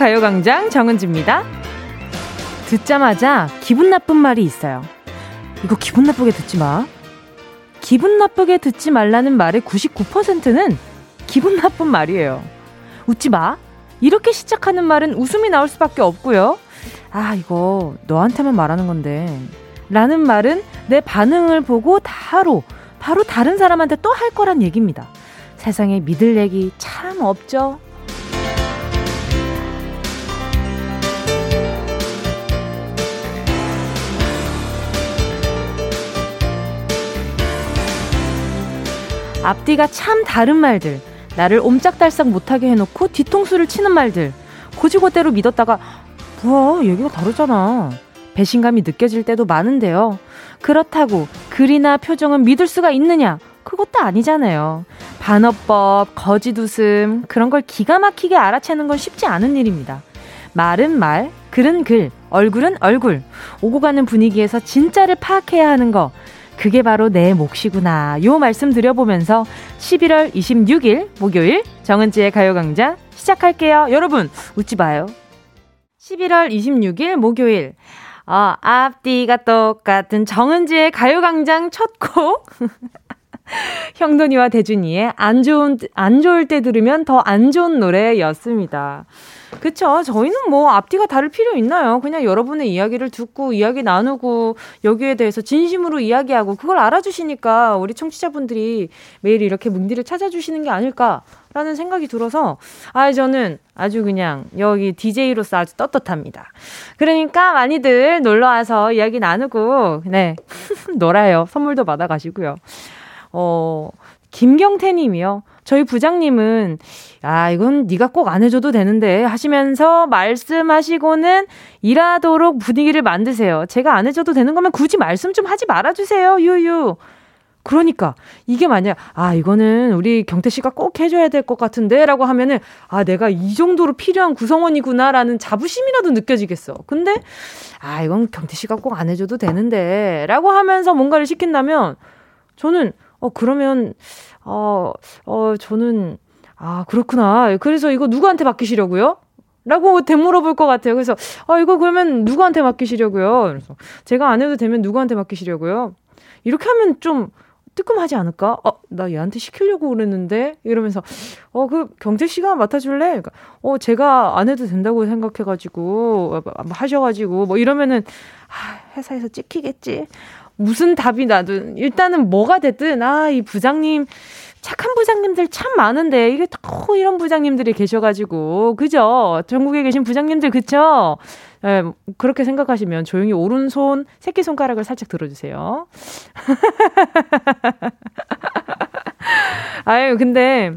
가요광장 정은지입니다. 듣자마자 기분 나쁜 말이 있어요. 이거 기분 나쁘게 듣지 마. 기분 나쁘게 듣지 말라는 말의 99%는 기분 나쁜 말이에요. 웃지 마. 이렇게 시작하는 말은 웃음이 나올 수밖에 없고요. 아, 이거 너한테만 말하는 건데. 라는 말은 내 반응을 보고 바로, 바로 다른 사람한테 또 할 거란 얘기입니다. 세상에 믿을 얘기 참 없죠? 앞뒤가 참 다른 말들, 나를 옴짝달싹 못하게 해놓고 뒤통수를 치는 말들, 고지고대로 믿었다가, 뭐야, 얘기가 다르잖아. 배신감이 느껴질 때도 많은데요. 그렇다고 글이나 표정은 믿을 수가 있느냐? 그것도 아니잖아요. 반어법, 거짓 웃음, 그런 걸 기가 막히게 알아채는 건 쉽지 않은 일입니다. 말은 말, 글은 글, 얼굴은 얼굴. 오고 가는 분위기에서 진짜를 파악해야 하는 거. 그게 바로 내 몫이구나. 요 말씀 드려보면서 11월 26일 목요일 정은지의 가요강좌 시작할게요. 여러분, 웃지 마요. 11월 26일 목요일. 어, 앞뒤가 똑같은 정은지의 가요광장 첫 곡. 형돈이와 대준이의 안 좋은, 안 좋을 때 들으면 더 안 좋은 노래였습니다. 그쵸. 저희는 뭐 앞뒤가 다를 필요 있나요? 그냥 여러분의 이야기를 듣고 이야기 나누고 여기에 대해서 진심으로 이야기하고 그걸 알아주시니까 우리 청취자분들이 매일 이렇게 뭉디를 찾아주시는 게 아닐까라는 생각이 들어서 아, 저는 아주 그냥 여기 DJ로서 아주 떳떳합니다. 그러니까 많이들 놀러 와서 이야기 나누고, 네. 놀아요. 선물도 받아가시고요. 어, 김경태 님이요. 저희 부장님은 아, 이건 네가 꼭 안 해줘도 되는데 하시면서 말씀하시고는 일하도록 분위기를 만드세요. 제가 안 해줘도 되는 거면 굳이 말씀 좀 하지 말아주세요. 유유. 그러니까 이게 만약 아 이거는 우리 경태 씨가 꼭 해줘야 될 것 같은데라고 하면은 아 내가 이 정도로 필요한 구성원이구나라는 자부심이라도 느껴지겠어. 근데 아 이건 경태 씨가 꼭 안 해줘도 되는데라고 하면서 뭔가를 시킨다면 저는 어 그러면 어, 어, 저는, 아, 그렇구나. 그래서 이거 누구한테 맡기시려고요? 라고 되물어볼 것 같아요. 그래서, 아, 이거 그러면 누구한테 맡기시려고요? 그래서, 제가 안 해도 되면 누구한테 맡기시려고요? 이렇게 하면 좀 뜨끔하지 않을까? 어, 나 얘한테 시키려고 그랬는데? 이러면서, 어, 그, 경태 씨가 맡아줄래? 그러니까, 어, 제가 안 해도 된다고 생각해가지고, 하셔가지고, 뭐 이러면은, 아, 회사에서 찍히겠지. 무슨 답이 나든 일단은 뭐가 됐든 아 이 부장님 착한 부장님들 참 많은데 이게 또 이런 부장님들이 계셔가지고. 그죠? 전국에 계신 부장님들 그쵸? 예, 그렇게 생각하시면 조용히 오른손 새끼 손가락을 살짝 들어주세요. 아유 근데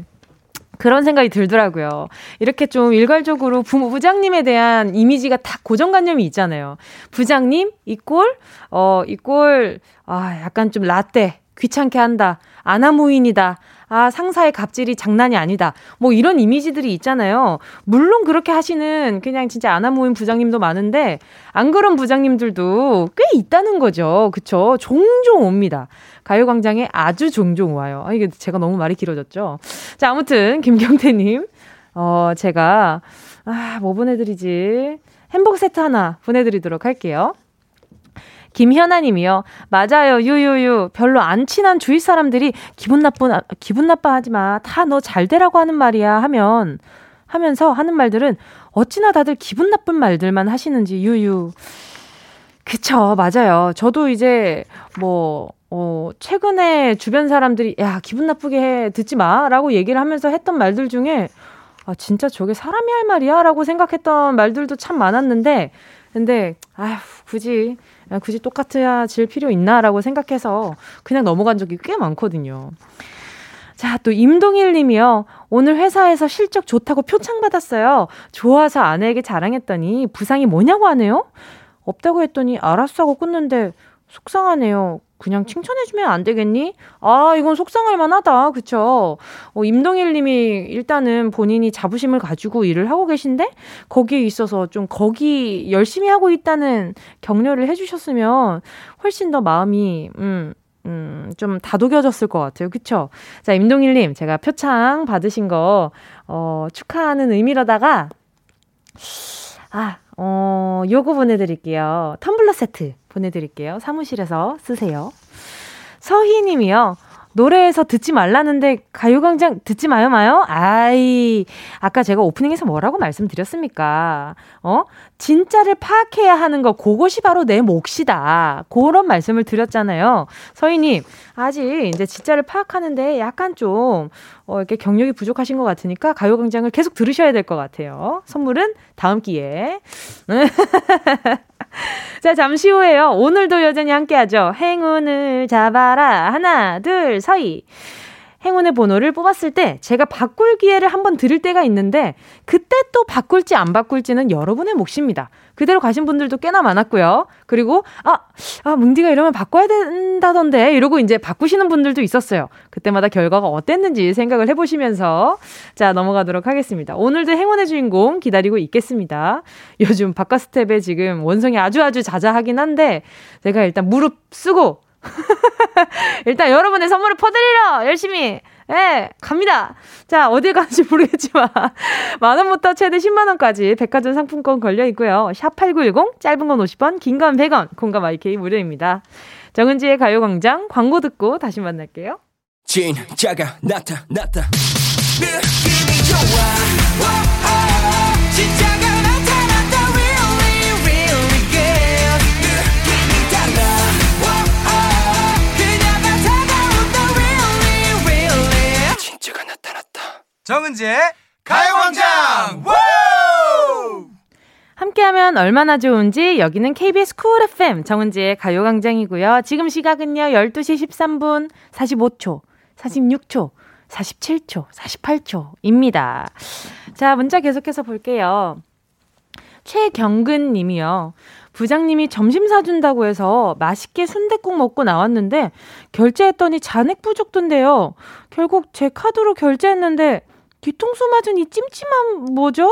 그런 생각이 들더라고요. 이렇게 좀 일괄적으로 부모, 부장님에 대한 이미지가 다 고정관념이 있잖아요. 부장님, 이 꼴, 어, 이 꼴, 아, 약간 좀 라떼, 귀찮게 한다, 아나무인이다, 아, 상사의 갑질이 장난이 아니다. 뭐 이런 이미지들이 있잖아요. 물론 그렇게 하시는 그냥 진짜 아나무인 부장님도 많은데, 안 그런 부장님들도 꽤 있다는 거죠. 그쵸? 종종 옵니다. 가요광장에 아주 종종 와요. 아, 이게 제가 너무 말이 길어졌죠. 자, 아무튼, 김경태님. 어, 제가, 아, 뭐 보내드리지? 햄버거 세트 하나 보내드리도록 할게요. 김현아 님이요. 맞아요. 유유유. 별로 안 친한 주위 사람들이 기분 나쁜, 기분 나빠하지 마. 다 너 잘 되라고 하는 말이야. 하면, 하면서 하는 말들은 어찌나 다들 기분 나쁜 말들만 하시는지 유유. 그쵸. 맞아요. 저도 이제 뭐, 어, 최근에 주변 사람들이, 야, 기분 나쁘게 해, 듣지 마. 라고 얘기를 하면서 했던 말들 중에, 아, 진짜 저게 사람이 할 말이야? 라고 생각했던 말들도 참 많았는데, 근데, 아휴, 굳이, 굳이 똑같아야 질 필요 있나라고 생각해서 그냥 넘어간 적이 꽤 많거든요. 자, 또 임동일 님이요. 오늘 회사에서 실적 좋다고 표창 받았어요. 좋아서 아내에게 자랑했더니 부상이 뭐냐고 하네요? 없다고 했더니 알았어 하고 끊는데 속상하네요. 그냥 칭찬해주면 안 되겠니? 아, 이건 속상할 만하다. 그쵸? 어, 임동일 님이 일단은 본인이 자부심을 가지고 일을 하고 계신데, 거기에 있어서 좀 거기 열심히 하고 있다는 격려를 해주셨으면 훨씬 더 마음이, 음, 음, 좀 다독여졌을 것 같아요. 그쵸? 자, 임동일 님, 제가 표창 받으신 거, 어, 축하하는 의미로다가 아, 어, 요거 보내드릴게요. 텀블러 세트 보내드릴게요. 사무실에서 쓰세요. 서희 님이요. 노래에서 듣지 말라는데 가요광장 듣지 마요 마요? 아이, 아까 제가 오프닝에서 뭐라고 말씀드렸습니까? 어? 진짜를 파악해야 하는 거, 그것이 바로 내 몫이다. 그런 말씀을 드렸잖아요. 서희님, 아직 이제 진짜를 파악하는데 약간 좀, 어, 이렇게 경력이 부족하신 것 같으니까 가요광장을 계속 들으셔야 될 것 같아요. 선물은 다음 기회에. 자, 잠시 후에요. 오늘도 여전히 함께 하죠. 행운을 잡아라. 하나, 둘, 서희. 행운의 번호를 뽑았을 때 제가 바꿀 기회를 한번 드릴 때가 있는데 그때 또 바꿀지 안 바꿀지는 여러분의 몫입니다. 그대로 가신 분들도 꽤나 많았고요. 그리고 아, 아 뭉디가 이러면 바꿔야 된다던데 이러고 이제 바꾸시는 분들도 있었어요. 그때마다 결과가 어땠는지 생각을 해보시면서 자 넘어가도록 하겠습니다. 오늘도 행운의 주인공 기다리고 있겠습니다. 요즘 바깥 스텝에 지금 원성이 아주 아주 자자하긴 한데 제가 일단 무릎 쓰고 일단 여러분의 선물을 퍼드리러 열심히 예, 갑니다. 자, 어딜 가는지 모르겠지만 만 원부터 최대 10만 원까지 백화점 상품권 걸려 있고요. 샵8910 짧은 건 50원, 긴 건 100원. 공감 IK 무료입니다. 정은지의 가요 광장 광고 듣고 다시 만날게요. 진짜가 나타났다. 느낌이 좋아. 정은지의 가요광장 함께하면 얼마나 좋은지 여기는 KBS 쿨 FM 정은지의 가요광장이고요. 지금 시각은요 12시 13분 45초, 46초, 47초, 48초입니다. 자 문자 계속해서 볼게요. 최경근 님이요. 부장님이 점심 사준다고 해서 맛있게 순댓국 먹고 나왔는데 결제했더니 잔액 부족던데요. 결국 제 카드로 결제했는데 뒤통수 맞은 이 찜찜함 뭐죠?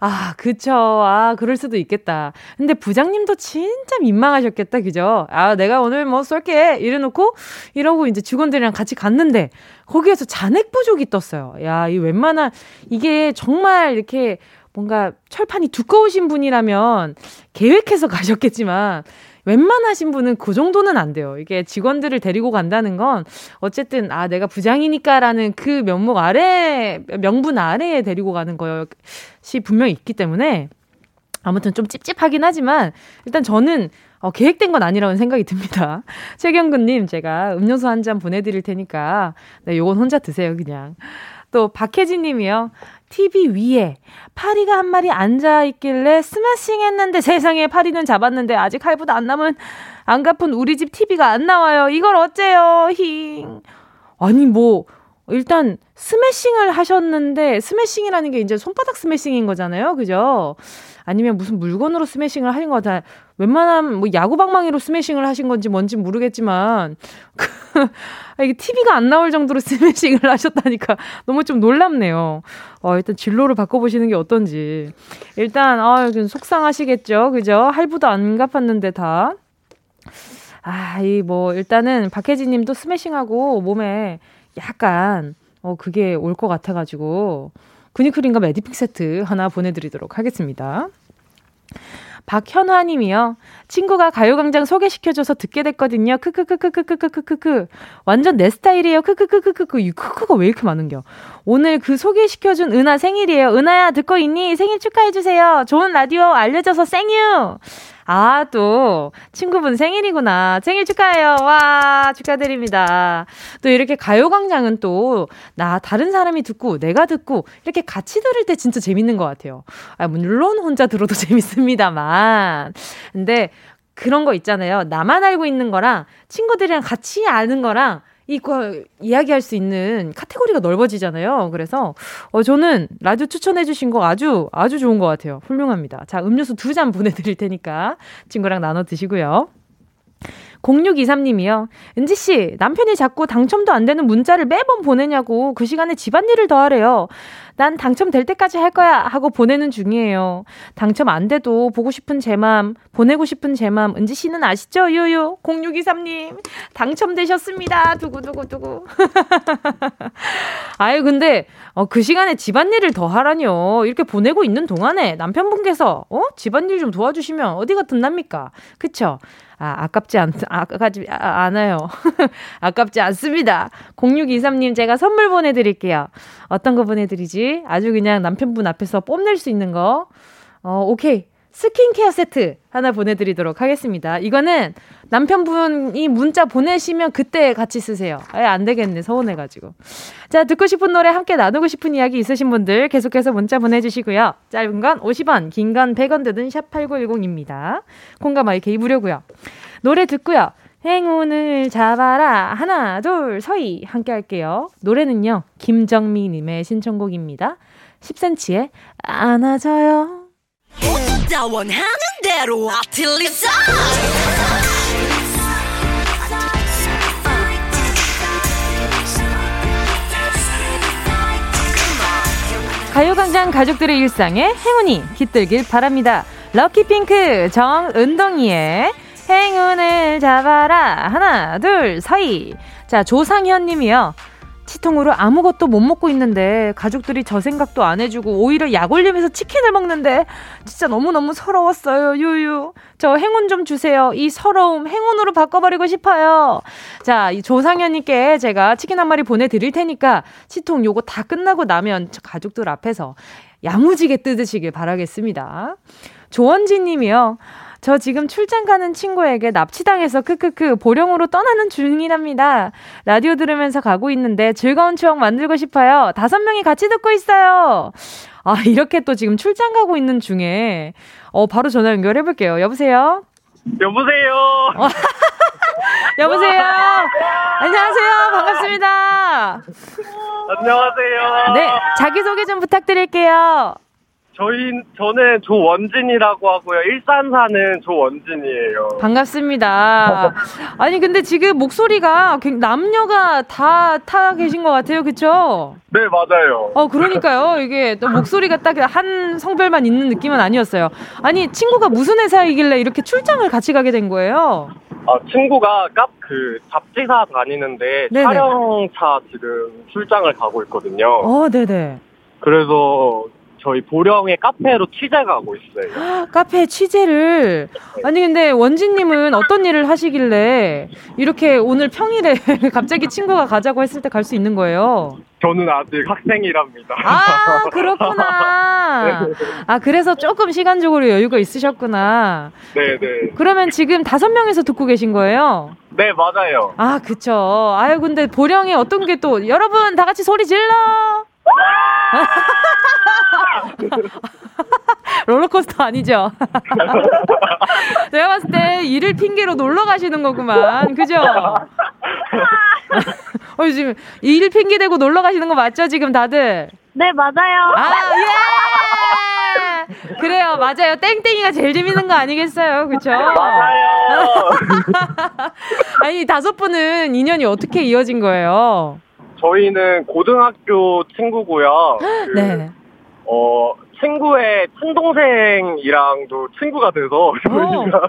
아, 그쵸. 아, 그럴 수도 있겠다. 근데 부장님도 진짜 민망하셨겠다, 그죠? 아, 내가 오늘 뭐 쏠게. 이래놓고, 이러고 이제 직원들이랑 같이 갔는데, 거기에서 잔액 부족이 떴어요. 야, 이 웬만한, 이게 정말 이렇게 뭔가 철판이 두꺼우신 분이라면 계획해서 가셨겠지만, 웬만하신 분은 그 정도는 안 돼요. 이게 직원들을 데리고 간다는 건 어쨌든 아 내가 부장이니까라는 그 면목 아래 명분 아래에 데리고 가는 것이 분명히 있기 때문에 아무튼 좀 찝찝하긴 하지만 일단 저는 어, 계획된 건 아니라는 생각이 듭니다. 최경근님, 제가 음료수 한 잔 보내드릴 테니까, 네, 요건 혼자 드세요, 그냥. 또, 박혜진 님이요. TV 위에 파리가 한 마리 앉아 있길래 스매싱 했는데 세상에 파리는 잡았는데 아직 할부도 안 남은 안 갚은 우리 집 TV가 안 나와요. 이걸 어째요? 힝. 아니, 뭐, 일단 스매싱을 하셨는데 스매싱이라는 게 이제 손바닥 스매싱인 거잖아요. 그죠? 아니면 무슨 물건으로 스매싱을 하신 거 같아. 웬만한 뭐 야구 방망이로 스매싱을 하신 건지 뭔지 모르겠지만 아, 이게 TV가 안 나올 정도로 스매싱을 하셨다니까 너무 좀 놀랍네요. 어, 일단 진로를 바꿔 보시는 게 어떤지. 일단, 아, 속상하시겠죠. 그죠? 할부도 안 갚았는데 다. 아, 이 뭐, 일단은 박혜진 님도 스매싱하고 몸에 약간, 어, 그게 올 것 같아가지고, 근육크림과 메디픽 세트 하나 보내드리도록 하겠습니다. 박현화 님이요. 친구가 가요광장 소개시켜줘서 듣게 됐거든요. 크크크크크크크크크. 완전 내 스타일이에요. 크크크크크크. 이 크크가 왜 이렇게 많은겨? 오늘 그 소개시켜준 은하 생일이에요. 은하야, 듣고 있니? 생일 축하해주세요. 좋은 라디오 알려줘서 생유! 아, 또, 친구분 생일이구나. 생일 축하해요. 와, 축하드립니다. 또 이렇게 가요광장은 또, 나, 다른 사람이 듣고, 내가 듣고, 이렇게 같이 들을 때 진짜 재밌는 것 같아요. 아, 물론 혼자 들어도 재밌습니다만. 근데, 그런 거 있잖아요. 나만 알고 있는 거랑, 친구들이랑 같이 아는 거랑, 이거 이야기할 수 있는 카테고리가 넓어지잖아요. 그래서 어 저는 라디오 추천해 주신 거 아주 아주 좋은 것 같아요. 훌륭합니다. 자, 음료수 두 잔 보내 드릴 테니까 친구랑 나눠 드시고요. 0623님이요. 은지씨, 남편이 자꾸 당첨도 안 되는 문자를 매번 보내냐고 그 시간에 집안일을 더 하래요. 난 당첨될 때까지 할 거야 하고 보내는 중이에요. 당첨 안 돼도 보고 싶은 제 맘, 보내고 싶은 제 맘, 은지 씨는 아시죠? 유유 0623님 당첨되셨습니다. 두구두구두구. 아유 근데 어, 그 시간에 집안일을 더 하라뇨. 이렇게 보내고 있는 동안에 남편분께서 어 집안일 좀 도와주시면 어디가 든답니까? 그쵸? 아, 아깝지 않, 아깝지 아, 않아요. 아깝지 않습니다. 0623님 제가 선물 보내드릴게요. 어떤 거 보내드리지? 아주 그냥 남편분 앞에서 뽐낼 수 있는 거. 어, 오케이. 스킨케어 세트 하나 보내드리도록 하겠습니다. 이거는 남편분이 문자 보내시면 그때 같이 쓰세요. 아예 안 되겠네. 서운해가지고. 자, 듣고 싶은 노래 함께 나누고 싶은 이야기 있으신 분들 계속해서 문자 보내주시고요. 짧은 건 50원, 긴 건 100원 드든 샵8910입니다. 공감 마이크 무료고요. 노래 듣고요. 행운을 잡아라. 하나, 둘, 서희. 함께 할게요. 노래는요. 김정미님의 신청곡입니다. 10cm의 안아줘요. 다 원하는 대로 아틀리사 가요광장 가족들의 일상에 행운이 깃들길 바랍니다. 럭키핑크 정은동이의 행운을 잡아라 하나 둘 서희 자 조상현 님이요 치통으로 아무것도 못 먹고 있는데 가족들이 저 생각도 안 해주고 오히려 약 올리면서 치킨을 먹는데 진짜 너무너무 서러웠어요. 유유. 저 행운 좀 주세요. 이 서러움 행운으로 바꿔버리고 싶어요. 자, 이 조상현님께 제가 치킨 한 마리 보내드릴 테니까 치통 요거 다 끝나고 나면 가족들 앞에서 야무지게 뜯으시길 바라겠습니다. 조원진 님이요. 저 지금 출장 가는 친구에게 납치당해서 크크크 보령으로 떠나는 중이랍니다. 라디오 들으면서 가고 있는데 즐거운 추억 만들고 싶어요. 다섯 명이 같이 듣고 있어요. 아, 이렇게 또 지금 출장 가고 있는 중에 어, 바로 전화 연결해 볼게요. 여보세요? 여보세요? 여보세요? 안녕하세요. 반갑습니다. 안녕하세요. 네, 자기소개 좀 부탁드릴게요. 저희 저는 조원진이라고 하고요. 일산 사는 조원진이에요. 반갑습니다. 아니 근데 지금 목소리가 남녀가 다 타 계신 것 같아요, 그렇죠? 네 맞아요. 어 그러니까요. 이게 또 목소리가 딱 한 성별만 있는 느낌은 아니었어요. 아니 친구가 무슨 회사이길래 이렇게 출장을 같이 가게 된 거예요? 아 친구가 깝 그 잡지사 다니는데 네네. 촬영차 지금 출장을 가고 있거든요. 어, 네네. 그래서 저희 보령에 카페로 취재 가고 있어요. 카페 취재를 아니 근데 원진님은 어떤 일을 하시길래 이렇게 오늘 평일에 갑자기 친구가 가자고 했을 때 갈 수 있는 거예요? 저는 아직 학생이랍니다. 아 그렇구나. 아 그래서 조금 시간적으로 여유가 있으셨구나. 네네. 네. 그러면 지금 다섯 명에서 듣고 계신 거예요? 네 맞아요. 아 그쵸. 아유 근데 보령에 어떤 게 또 여러분 다 같이 소리 질러. 롤러코스터 아니죠? 제가 봤을 때 일을 핑계로 놀러 가시는 거구만. 그죠? 어, 지금 일 핑계 대고 놀러 가시는 거 맞죠, 지금 다들? 네, 맞아요. 아, 예! 그래요, 맞아요. 땡땡이가 제일 재밌는 거 아니겠어요? 그쵸? 맞아요. 아니, 다섯 분은 인연이 어떻게 이어진 거예요? 저희는 고등학교 친구고요. 그, 네. 어, 친구의 친동생이랑도 친구가 돼서 저희가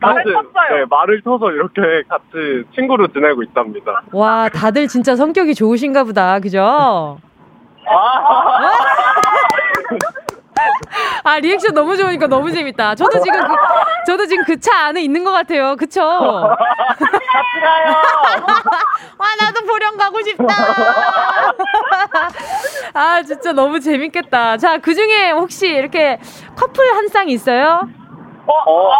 말을 쳤어요. 네, 말을 쳐서 이렇게 같이 친구로 지내고 있답니다. 와, 다들 진짜 성격이 좋으신가 보다. 그죠? 아, 아 리액션 너무 좋으니까 너무 재밌다. 저도 지금 그, 저도 지금 그 차 안에 있는 것 같아요. 그쵸? 같이 가요. 와, 나도 보령 가고 싶다. 아, 진짜 너무 재밌겠다. 자, 그 중에 혹시 이렇게 커플 한 쌍 있어요? 어, 어.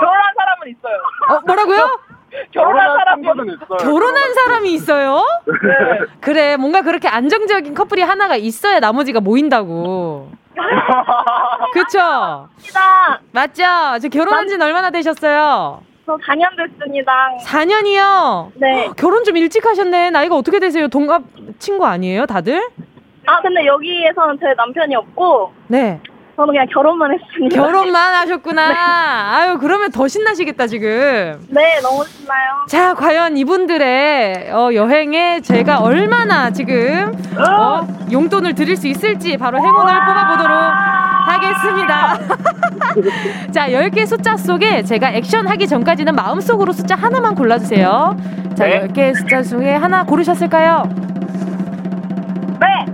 결혼한 사람은 있어요. 어, 뭐라고요? 결혼한 사람은 있어요. 결혼한 사람이 있어요? 네. 그래, 뭔가 그렇게 안정적인 커플이 하나가 있어야 나머지가 모인다고. 그쵸? 맞죠? 저 결혼한 지는 얼마나 되셨어요? 저 4년 됐습니다. 4년이요? 네. 결혼 좀 일찍 하셨네. 나이가 어떻게 되세요? 동갑 친구 아니에요, 다들? 아, 근데 여기에서는 제 남편이 없고. 네. 저는 그냥 결혼만 했습니다. 결혼만 하셨구나. 아유, 그러면 더 신나시겠다, 지금. 네, 너무 신나요. 자, 과연 이분들의 어, 여행에 제가 얼마나 지금 어, 용돈을 드릴 수 있을지 바로 행운을 뽑아보도록 하겠습니다. 자, 10개 숫자 속에 제가 액션 하기 전까지는 마음속으로 숫자 하나만 골라주세요. 자, 네. 10개 숫자 중에 하나 고르셨을까요?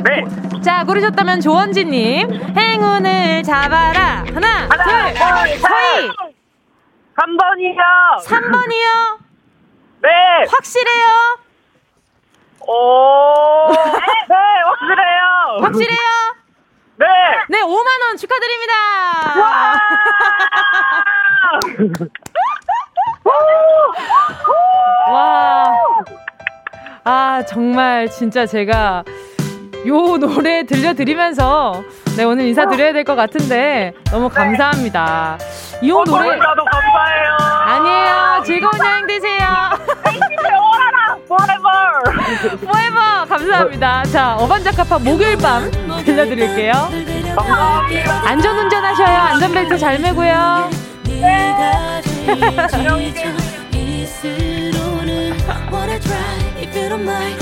네! 네! 자, 고르셨다면 조원진님, 행운을 잡아라. 하나, 하나 둘, 둘, 서희! 3번이요! 3번이요? 네! 확실해요? 오! 네, 확실해요! 확실해요? 네! 네, 5만 원 축하드립니다! 와. 아, 정말 진짜 제가 요 노래 들려드리면서 네, 오늘 인사드려야 될 것 같은데 너무 감사합니다. 이 어, 노래. 너무 감사해요. 아니에요. 즐거운 여행 되세요. forever. forever. 감사합니다. 자, 어반자카파 목요일 밤 들려드릴게요. 감사합니다. 안전 운전 하셔요. 안전벨트 잘 매고요. 네. 채울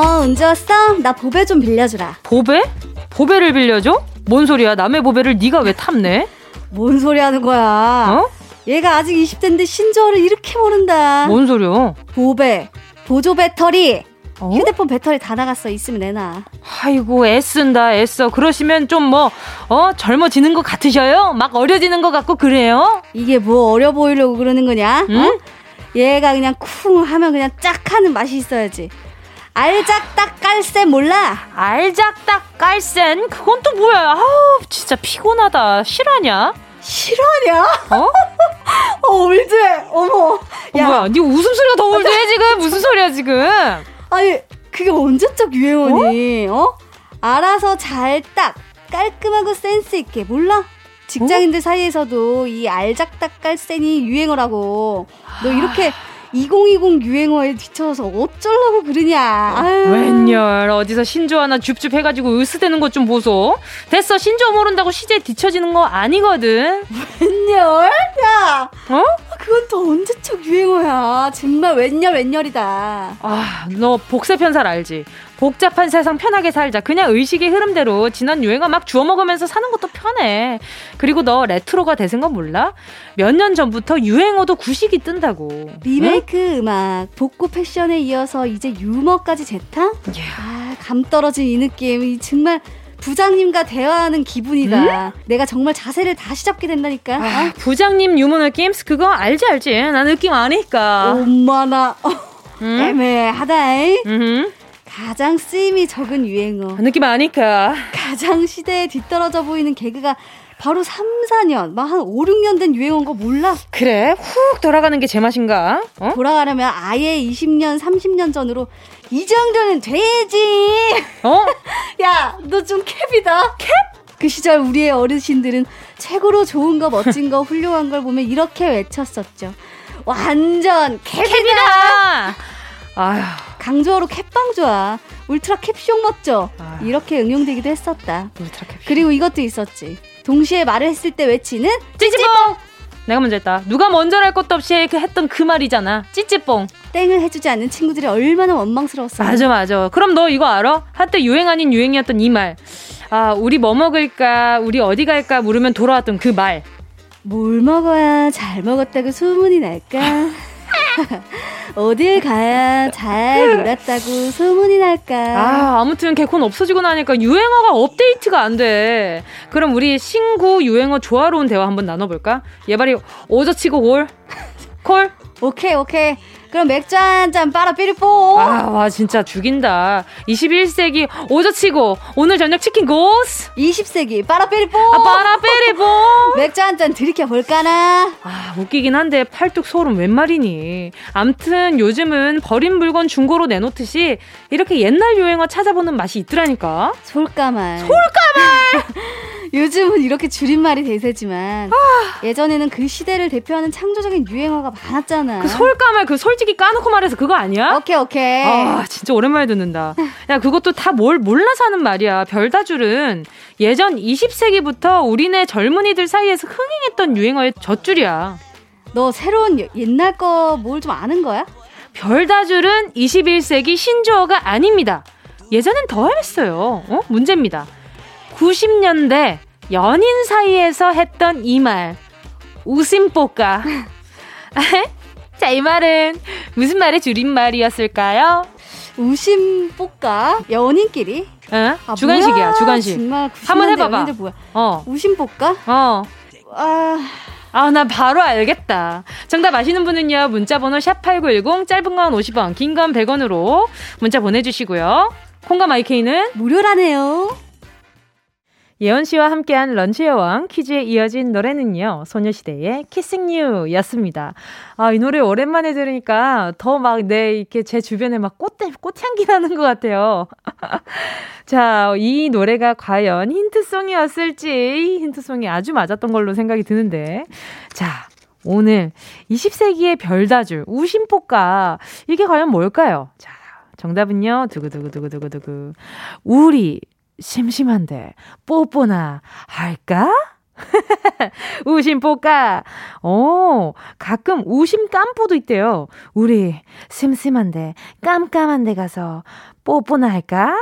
어, 언제 왔어? 나 보배 좀 빌려주라. 보배? 보배를 빌려줘? 뭔 소리야? 남의 보배를 네가 왜 탐내? 뭔 소리 하는 거야? 어? 얘가 아직 20대인데 신조어를 이렇게 모른다. 뭔 소리야? 보배, 보조 배터리. 어? 휴대폰 배터리 다 나갔어. 있으면 내놔. 아이고, 애쓴다, 애써. 그러시면 좀 뭐, 어, 젊어지는 것 같으셔요? 막 어려지는 것 같고 그래요? 이게 뭐 어려 보이려고 그러는 거냐? 응? 어? 얘가 그냥 쿵 하면 그냥 짝 하는 맛이 있어야지. 알작딱 깔센 몰라? 알작딱 깔센? 그건 또 뭐야? 아우 진짜 피곤하다. 실화냐? 실화냐? 어? 어 올드해. 어머. 어, 야. 어, 뭐야? 네 웃음소리가 더 올드해 지금? 무슨 소리야 지금? 아니 그게 언제적 유행어니? 어? 어? 알아서 잘 딱 깔끔하고 센스 있게 몰라? 직장인들 어? 사이에서도 이 알작딱 깔센이 유행어라고. 너 이렇게 2020 유행어에 뒤쳐서 어쩌려고 그러냐. 아유. 웬열 어디서 신조 하나 줍줍 해가지고 으스대는 것 좀 보소. 됐어 신조 모른다고 시제 뒤처지는 거 아니거든. 웬열? 야. 어? 그건 또 언제적 유행어야. 정말 웬열 웬열이다. 아, 너 복세 편살 알지? 복잡한 세상 편하게 살자. 그냥 의식의 흐름대로 지난 유행어 막 주워 먹으면서 사는 것도 편해. 그리고 너 레트로가 대생 건 몰라? 몇 년 전부터 유행어도 구식이 뜬다고. 리메이크 응? 음악, 복고 패션에 이어서 이제 유머까지 재탕? Yeah. 아, 감 떨어진 이 느낌. 정말 부장님과 대화하는 기분이다. 음? 내가 정말 자세를 다시 잡게 된다니까. 아, 어? 부장님 유머 느낌? 그거 알지 알지. 나 느낌 아니까. 엄마나 음? 애매하다. 음. 가장 쓰임이 적은 유행어. 느낌 아니까. 가장 시대에 뒤떨어져 보이는 개그가 바로 3, 4년, 막 한 5, 6년 된 유행어인 거 몰라? 그래, 훅 돌아가는 게 제 맛인가? 어? 돌아가려면 아예 20년, 30년 전으로 이 정도는 돼야지. 어? 야, 너 좀 캡이다. 캡? 그 시절 우리의 어르신들은 최고로 좋은 거, 멋진 거, 훌륭한 걸 보면 이렇게 외쳤었죠. 완전 캡이다. 캡이다. 아휴. 강조어로 캡빵 좋아. 울트라 캡숑 멋져. 아휴. 이렇게 응용되기도 했었다. 울트라 캡 그리고 이것도 있었지. 동시에 말을 했을 때 외치는 찌찌뽕! 내가 먼저 했다. 누가 먼저 할 것도 없이 그 했던 그 말이잖아. 찌찌뽕. 땡을 해주지 않는 친구들이 얼마나 원망스러웠어. 맞아, 맞아. 그럼 너 이거 알아? 한때 유행 아닌 유행이었던 이 말. 아, 우리 뭐 먹을까? 우리 어디 갈까? 물으면 돌아왔던 그 말. 뭘 먹어야 잘 먹었다고 소문이 날까? 어딜 가야 잘 놀았다고 소문이 날까? 아, 아무튼 개콘 없어지고 나니까 유행어가 업데이트가 안 돼. 그럼 우리 신구 유행어 조화로운 대화 한번 나눠볼까? 예발이 오저치고 골? 콜? 오케이, 오케이. 그럼 맥주 한 잔 빨아 삐리뽀. 아, 와, 진짜 죽인다. 21세기 오저치고, 오늘 저녁 치킨 고스? 20세기 빨아 삐리뽀. 아, 빨아 삐리뽀. 맥주 한 잔 들이켜 볼까나? 아, 웃기긴 한데 팔뚝 소름 웬 말이니. 암튼 요즘은 버린 물건 중고로 내놓듯이 이렇게 옛날 유행어 찾아보는 맛이 있더라니까. 솔까말. 솔까말! 요즘은 이렇게 줄임말이 대세지만 아. 예전에는 그 시대를 대표하는 창조적인 유행어가 많았잖아. 그 솔까말 그 솔직히 까놓고 말해서 그거 아니야? 오케이 오케이. 아 진짜 오랜만에 듣는다. 야 그것도 다 뭘 몰라서 하는 말이야. 별다줄은 예전 20세기부터 우리네 젊은이들 사이에서 흥행했던 유행어의 젖줄이야. 너 새로운 옛날 거 뭘 좀 아는 거야? 별다줄은 21세기 신조어가 아닙니다. 예전엔 더 했어요. 어? 문제입니다. 90년대 연인 사이에서 했던 이 말. 웃음뽀까. 자, 이 말은 무슨 말의 줄임말이었을까요? 우심뽀까? 연인끼리? 응? 아, 주간식이야, 뭐야? 주간식. 정말 한번 해봐봐. 어. 우심뽀까? 어. 아. 아, 나 바로 알겠다. 정답 아시는 분은요, 문자번호 샵8910, 짧은 건 50원, 긴 건 100원으로 문자 보내주시고요. 콩과 마이케이는 무료라네요. 예원 씨와 함께한 런치 여왕 퀴즈에 이어진 노래는요, 소녀시대의 키싱 유 였습니다. 아, 이 노래 오랜만에 들으니까 더 막 내, 이렇게 제 주변에 막 꽃, 꽃향기 나는 것 같아요. 자, 이 노래가 과연 힌트송이었을지, 힌트송이 아주 맞았던 걸로 생각이 드는데. 자, 오늘 20세기의 별다줄, 우심포가, 이게 과연 뭘까요? 자, 정답은요, 두구두구두구두구두구. 우리 심심한데 뽀뽀나 할까? 우심 뽀까. 어, 가끔 우심 깜뽀도 있대요. 우리 심심한데 깜깜한데 가서 뽀뽀나 할까?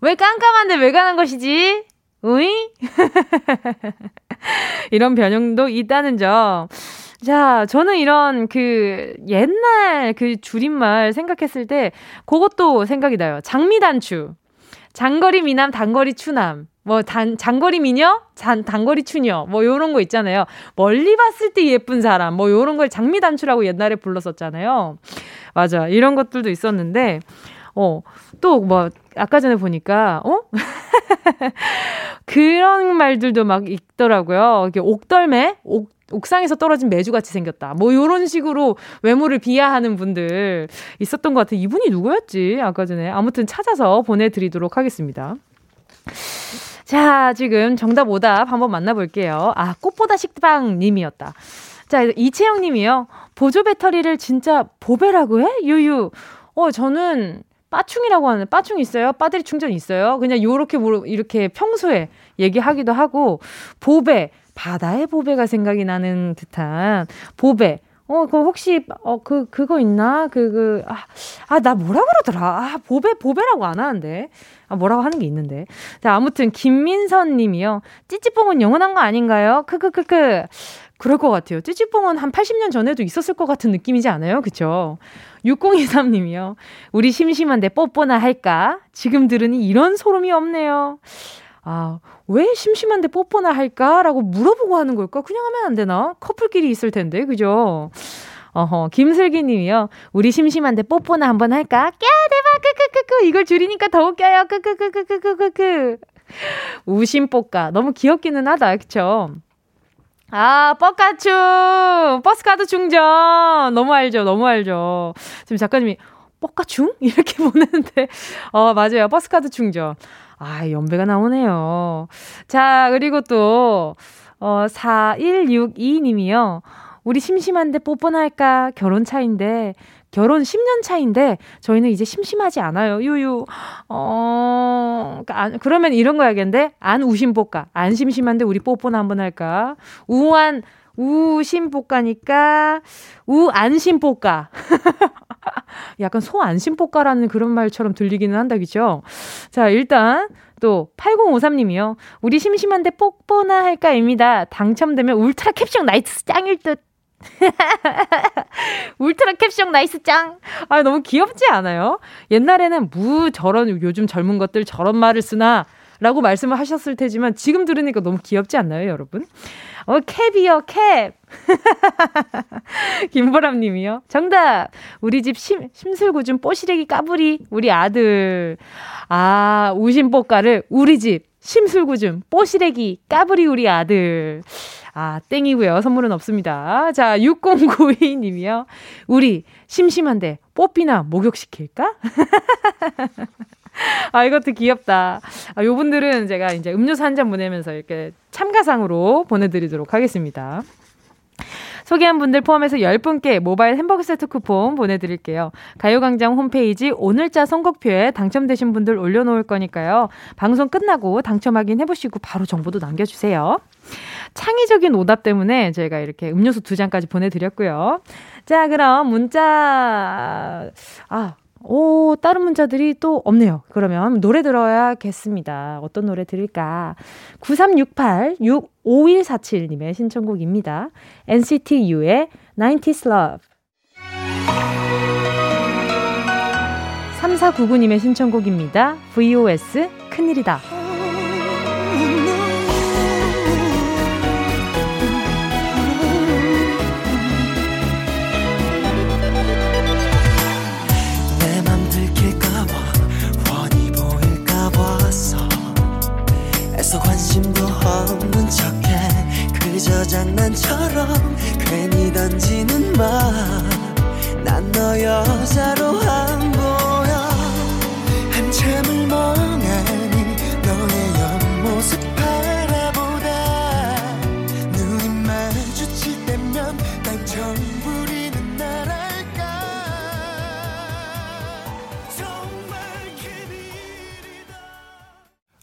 왜 깜깜한데 왜 가는 것이지? 으이? 이런 변형도 있다는 점. 자, 저는 이런 그 옛날 그 줄임말 생각했을 때 그것도 생각이 나요. 장미단추. 장거리 미남, 단거리 추남. 뭐, 단, 장거리 미녀? 단, 단거리 추녀. 뭐, 요런 거 있잖아요. 멀리 봤을 때 예쁜 사람. 뭐, 요런 걸 장미단추라고 옛날에 불렀었잖아요. 맞아. 이런 것들도 있었는데, 어, 또 뭐, 아까 전에 보니까, 어? 그런 말들도 막 있더라고요. 이게 옥덜매? 옥, 옥상에서 떨어진 메주같이 생겼다. 뭐 요런 식으로 외모를 비하하는 분들 있었던 것 같아요. 이분이 누구였지? 아까 전에. 아무튼 찾아서 보내드리도록 하겠습니다. 자, 지금 정답 오답 한번 만나볼게요. 아, 꽃보다 식빵 님이었다. 자, 이채영 님이요. 보조 배터리를 진짜 보배라고 해? 유유. 어, 저는 빠충이라고 하는 빠충 있어요? 빠들이 충전 있어요? 그냥 요렇게 이렇게 평소에 얘기하기도 하고 보배 바다의 보배가 생각이 나는 듯한 보배. 어, 그 혹시 어 그 그거 있나? 그그 아, 아, 나 뭐라 그러더라. 아, 보배 보배라고 안 하는데. 아, 뭐라고 하는 게 있는데. 자, 아무튼 김민선 님이요. 찌찌뽕은 영원한 거 아닌가요? 크크크크. 그럴 것 같아요. 찌찌뽕은 한 80년 전에도 있었을 것 같은 느낌이지 않아요? 그쵸? 6023님이요. 우리 심심한데 뽀뽀나 할까? 지금 들으니 이런 소름이 없네요. 아, 왜 심심한데 뽀뽀나 할까 라고 물어보고 하는 걸까? 그냥 하면 안 되나? 커플끼리 있을 텐데, 그죠? 어허, 김슬기 님이요. 우리 심심한데 뽀뽀나 한번 할까? 꺄, 대박, 크크크크. 이걸 줄이니까 더 웃겨요. 크크크크크크크. 우심뽀까. 너무 귀엽기는 하다, 그쵸? 아, 뻑가충! 버스카드 충전! 너무 알죠, 너무 알죠. 지금 작가님이, 뻑가충? 이렇게 보내는데, 어, 맞아요. 버스카드 충전. 아, 연배가 나오네요. 자, 그리고 또, 어, 4162님이요. 우리 심심한데 뽀뽀나 할까? 결혼 차인데, 결혼 10년 차인데, 저희는 이제 심심하지 않아요. 유유. 어, 그러니까 안, 그러면 이런 거 야겠는데? 안 우심뽀까. 안 심심한데 우리 뽀뽀나 한번 할까? 우한, 우심볶가니까 우안심볶가. 약간 소안심볶가라는 그런 말처럼 들리기는 한다, 그죠? 자, 일단 또 8053님이요. 우리 심심한데 뽀뽀나 할까입니다. 당첨되면 울트라 캡숑 나이스 짱일 듯. 울트라 캡숑 나이스 짱! 아, 너무 귀엽지 않아요? 옛날에는 무 저런, 요즘 젊은 것들 저런 말을 쓰나? 라고 말씀을 하셨을 테지만 지금 들으니까 너무 귀엽지 않나요, 여러분? 어, 캡이요, 캡! 김보람 님이요. 정답! 우리 집 심, 심술구준 뽀시래기 까불이, 우리 아들. 아, 우심뽀까를 우리 집 심술구준 뽀시래기 까불이 우리 아들. 아, 땡이고요. 선물은 없습니다. 자, 6092님이요. 우리 심심한데 뽀삐나 목욕시킬까? 아, 이것도 귀엽다. 아, 요 분들은 제가 이제 음료수 한 잔 보내면서 이렇게 참가상으로 보내드리도록 하겠습니다. 소개한 분들 포함해서 10분께 모바일 햄버거 세트 쿠폰 보내드릴게요. 가요광장 홈페이지 오늘자 선곡표에 당첨되신 분들 올려놓을 거니까요. 방송 끝나고 당첨 확인해보시고 바로 정보도 남겨주세요. 창의적인 오답 때문에 저희가 이렇게 음료수 두 잔까지 보내드렸고요. 자, 그럼 문자, 아, 오, 다른 문자들이 또 없네요. 그러면 노래 들어야겠습니다. 어떤 노래 들을까? 9368-65147님의 신청곡입니다. NCT U의 90s Love. 3499님의 신청곡입니다. VOS 큰일이다. 관심도 없는 척해. 그저 장난처럼 괜히 던지는 말난 너 여자로 안 보여. 한참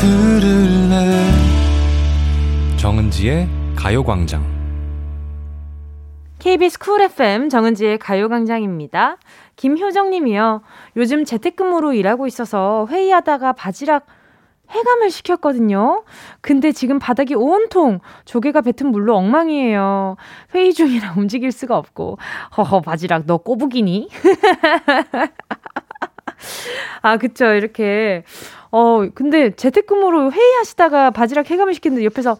들을래 정은지의 가요광장 KBS 쿨 FM 정은지의 가요광장입니다. 김효정 님이요. 요즘 재택근무로 일하고 있어서 회의하다가 바지락 해감을 시켰거든요. 근데 지금 바닥이 온통 조개가 뱉은 물로 엉망이에요. 회의 중이라 움직일 수가 없고. 허허, 바지락, 너 꼬부기니? 아, 그쵸. 이렇게. 어, 근데 재택근무로 회의하시다가 바지락 해감을 시키는데 옆에서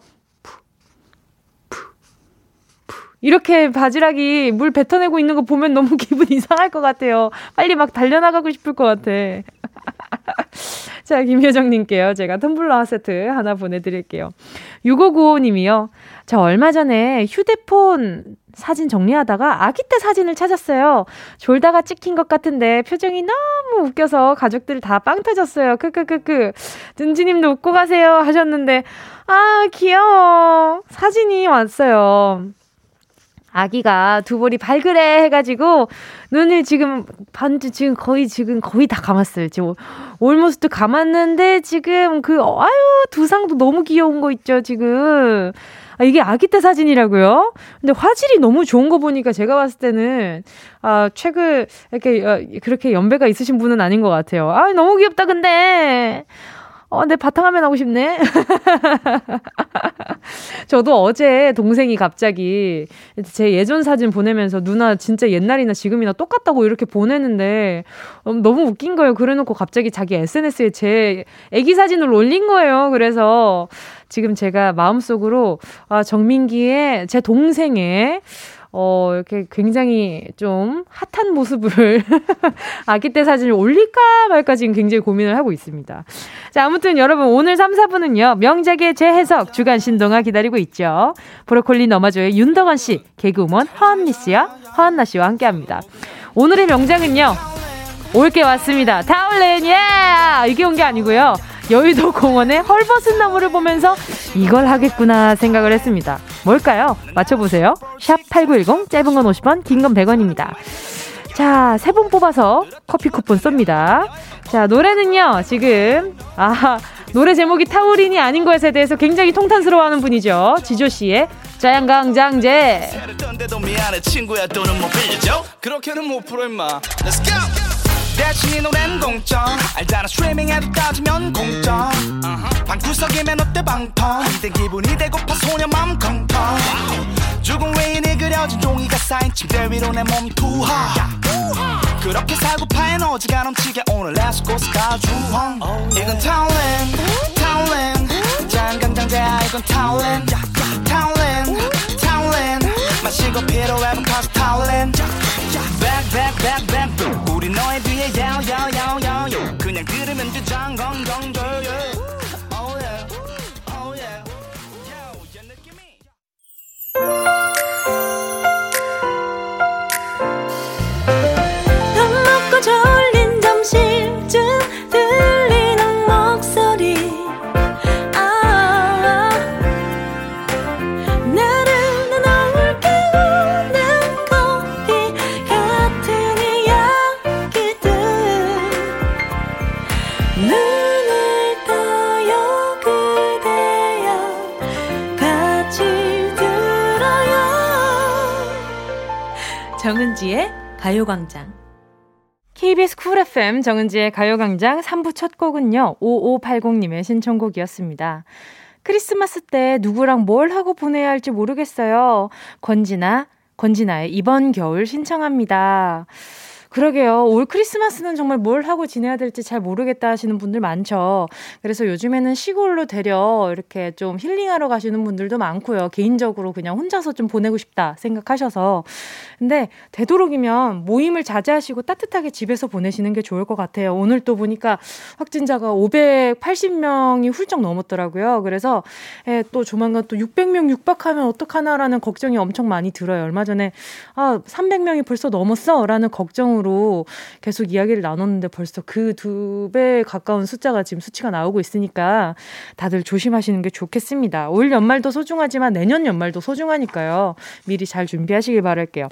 이렇게 바지락이 물 뱉어내고 있는 거 보면 너무 기분 이상할 것 같아요. 빨리 막 달려나가고 싶을 것 같아. 자, 김효정님께요. 제가 텀블러 세트 하나 보내드릴게요. 6595님이요. 저 얼마 전에 휴대폰 사진 정리하다가 아기 때 사진을 찾았어요. 졸다가 찍힌 것 같은데 표정이 너무 웃겨서 가족들 다 빵 터졌어요. 크크크크. 든지님도 웃고 가세요 하셨는데 아 귀여워. 사진이 왔어요. 아기가 두 볼이 발그레 해가지고 눈을 지금 반지 지금 거의 지금 거의 다 감았어요. 지금 올모스트 감았는데 지금 그 아유 두상도 너무 귀여운 거 있죠 지금. 아, 이게 아기 때 사진이라고요? 근데 화질이 너무 좋은 거 보니까 제가 봤을 때는 아 최근 이렇게 어, 그렇게 연배가 있으신 분은 아닌 것 같아요. 아 너무 귀엽다 근데. 어, 내 바탕화면 하고 싶네. 저도 어제 동생이 갑자기 제 예전 사진 보내면서 누나 진짜 옛날이나 지금이나 똑같다고 이렇게 보내는데 음, 너무 웃긴 거예요. 그래 놓고 갑자기 자기 SNS에 제 애기 사진을 올린 거예요. 그래서 지금 제가 마음속으로 아, 정민기의 제 동생의 어, 이렇게 굉장히 좀 핫한 모습을 아기 때 사진을 올릴까 말까 지금 굉장히 고민을 하고 있습니다. 자, 아무튼 여러분 오늘 3, 4분은요. 명작의 재해석 주간 신동아 기다리고 있죠. 브로콜리 너마저의 윤덕원 씨, 개그우먼 허언니 씨와 허언나 씨와 함께 합니다. 오늘의 명작은요. 올게 왔습니다. 타올렌, 예! 이게 온 게 아니고요. 여의도 공원의 헐벗은 나무를 보면서 이걸 하겠구나 생각을 했습니다. 뭘까요? 맞춰보세요. 샵 8910, 짧은 건 50원, 긴 건 100원입니다. 자, 세 분 뽑아서 커피 쿠폰 쏩니다. 자, 노래는요, 지금, 아, 노래 제목이 타우린이 아닌 것에 대해서 굉장히 통탄스러워하는 분이죠. 지조 씨의 자양강장제. 그렇게는 못 풀어, 임마. Let's go! 대신 이 노래는 공정. 알잖아 스트리밍에도 따지면 uh-huh. 방구석이면 어때 방통 이젠 기분이 되고파 소녀 맘 컹컹 죽은 외인이 그려진 종이가 쌓인 침대 위로 내몸 투하. 그렇게 살고파 에너지가 넘치게 오늘 Let's go 스카 주황 이건 타올렌 타올렌 장강장제야 이건 타올렌 타올렌 타올렌 마시고 피로해본 커스 타올렌 back back back back 우리 너에 비해 야우 그냥 들으면 돼 장강강절 oh oh yeah. Yeah 느낌 정은지의 가요광장. KBS 쿨 FM 정은지의 가요광장 3부 첫 곡은요, 5580님의 신청곡이었습니다. 크리스마스 때 누구랑 뭘 하고 보내야 할지 모르겠어요. 권진아, 권진아의 이번 겨울 신청합니다. 그러게요. 올 크리스마스는 정말 뭘 하고 지내야 될지 잘 모르겠다 하시는 분들 많죠. 그래서 요즘에는 시골로 내려 이렇게 좀 힐링하러 가시는 분들도 많고요. 개인적으로 그냥 혼자서 좀 보내고 싶다 생각하셔서. 근데 되도록이면 모임을 자제하시고 따뜻하게 집에서 보내시는 게 좋을 것 같아요. 오늘 또 보니까 확진자가 580명이 훌쩍 넘었더라고요. 그래서 예, 또 조만간 또 600명 육박하면 어떡하나라는 걱정이 엄청 많이 들어요. 얼마 전에 아, 300명이 벌써 넘었어 라는 걱정으로 으로 계속 이야기를 나눴는데 벌써 그 두 배 가까운 숫자가 지금 수치가 나오고 있으니까 다들 조심하시는 게 좋겠습니다. 올 연말도 소중하지만 내년 연말도 소중하니까요. 미리 잘 준비하시길 바랄게요.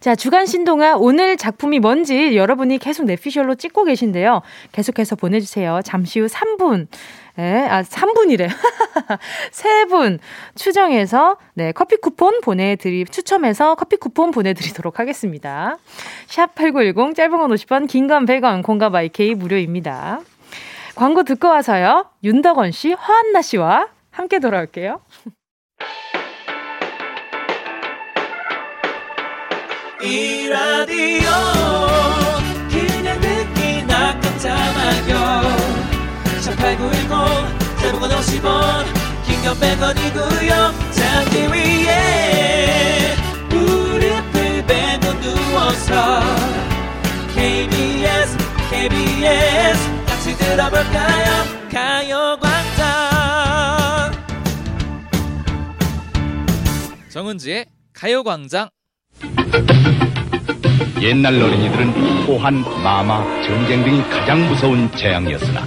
자, 주간 신동아 오늘 작품이 뭔지 여러분이 계속 내피셜로 찍고 계신데요. 계속해서 보내주세요. 잠시 후 3분. 네, 아, 3분이래. 3분 추정해서, 네, 커피 쿠폰 보내드리, 추첨해서 커피 쿠폰 보내드리도록 하겠습니다. 샵8910, 짧은 건 50원, 긴 건 100원, 공감 IK 무료입니다. 광고 듣고 와서요. 윤덕원 씨, 허한나 씨와 함께 돌아올게요. 이 라디오 그냥 듣기나 깜짝마요 18910 대목원 50원 긴건 100원이고요 잠기 위에 무릎을 베고 누워서 KBS KBS 같이 들어볼까요? 가요광장. 정은지의 가요광장. 옛날 어린이들은 호환, 마마, 전쟁 등이 가장 무서운 재앙이었으나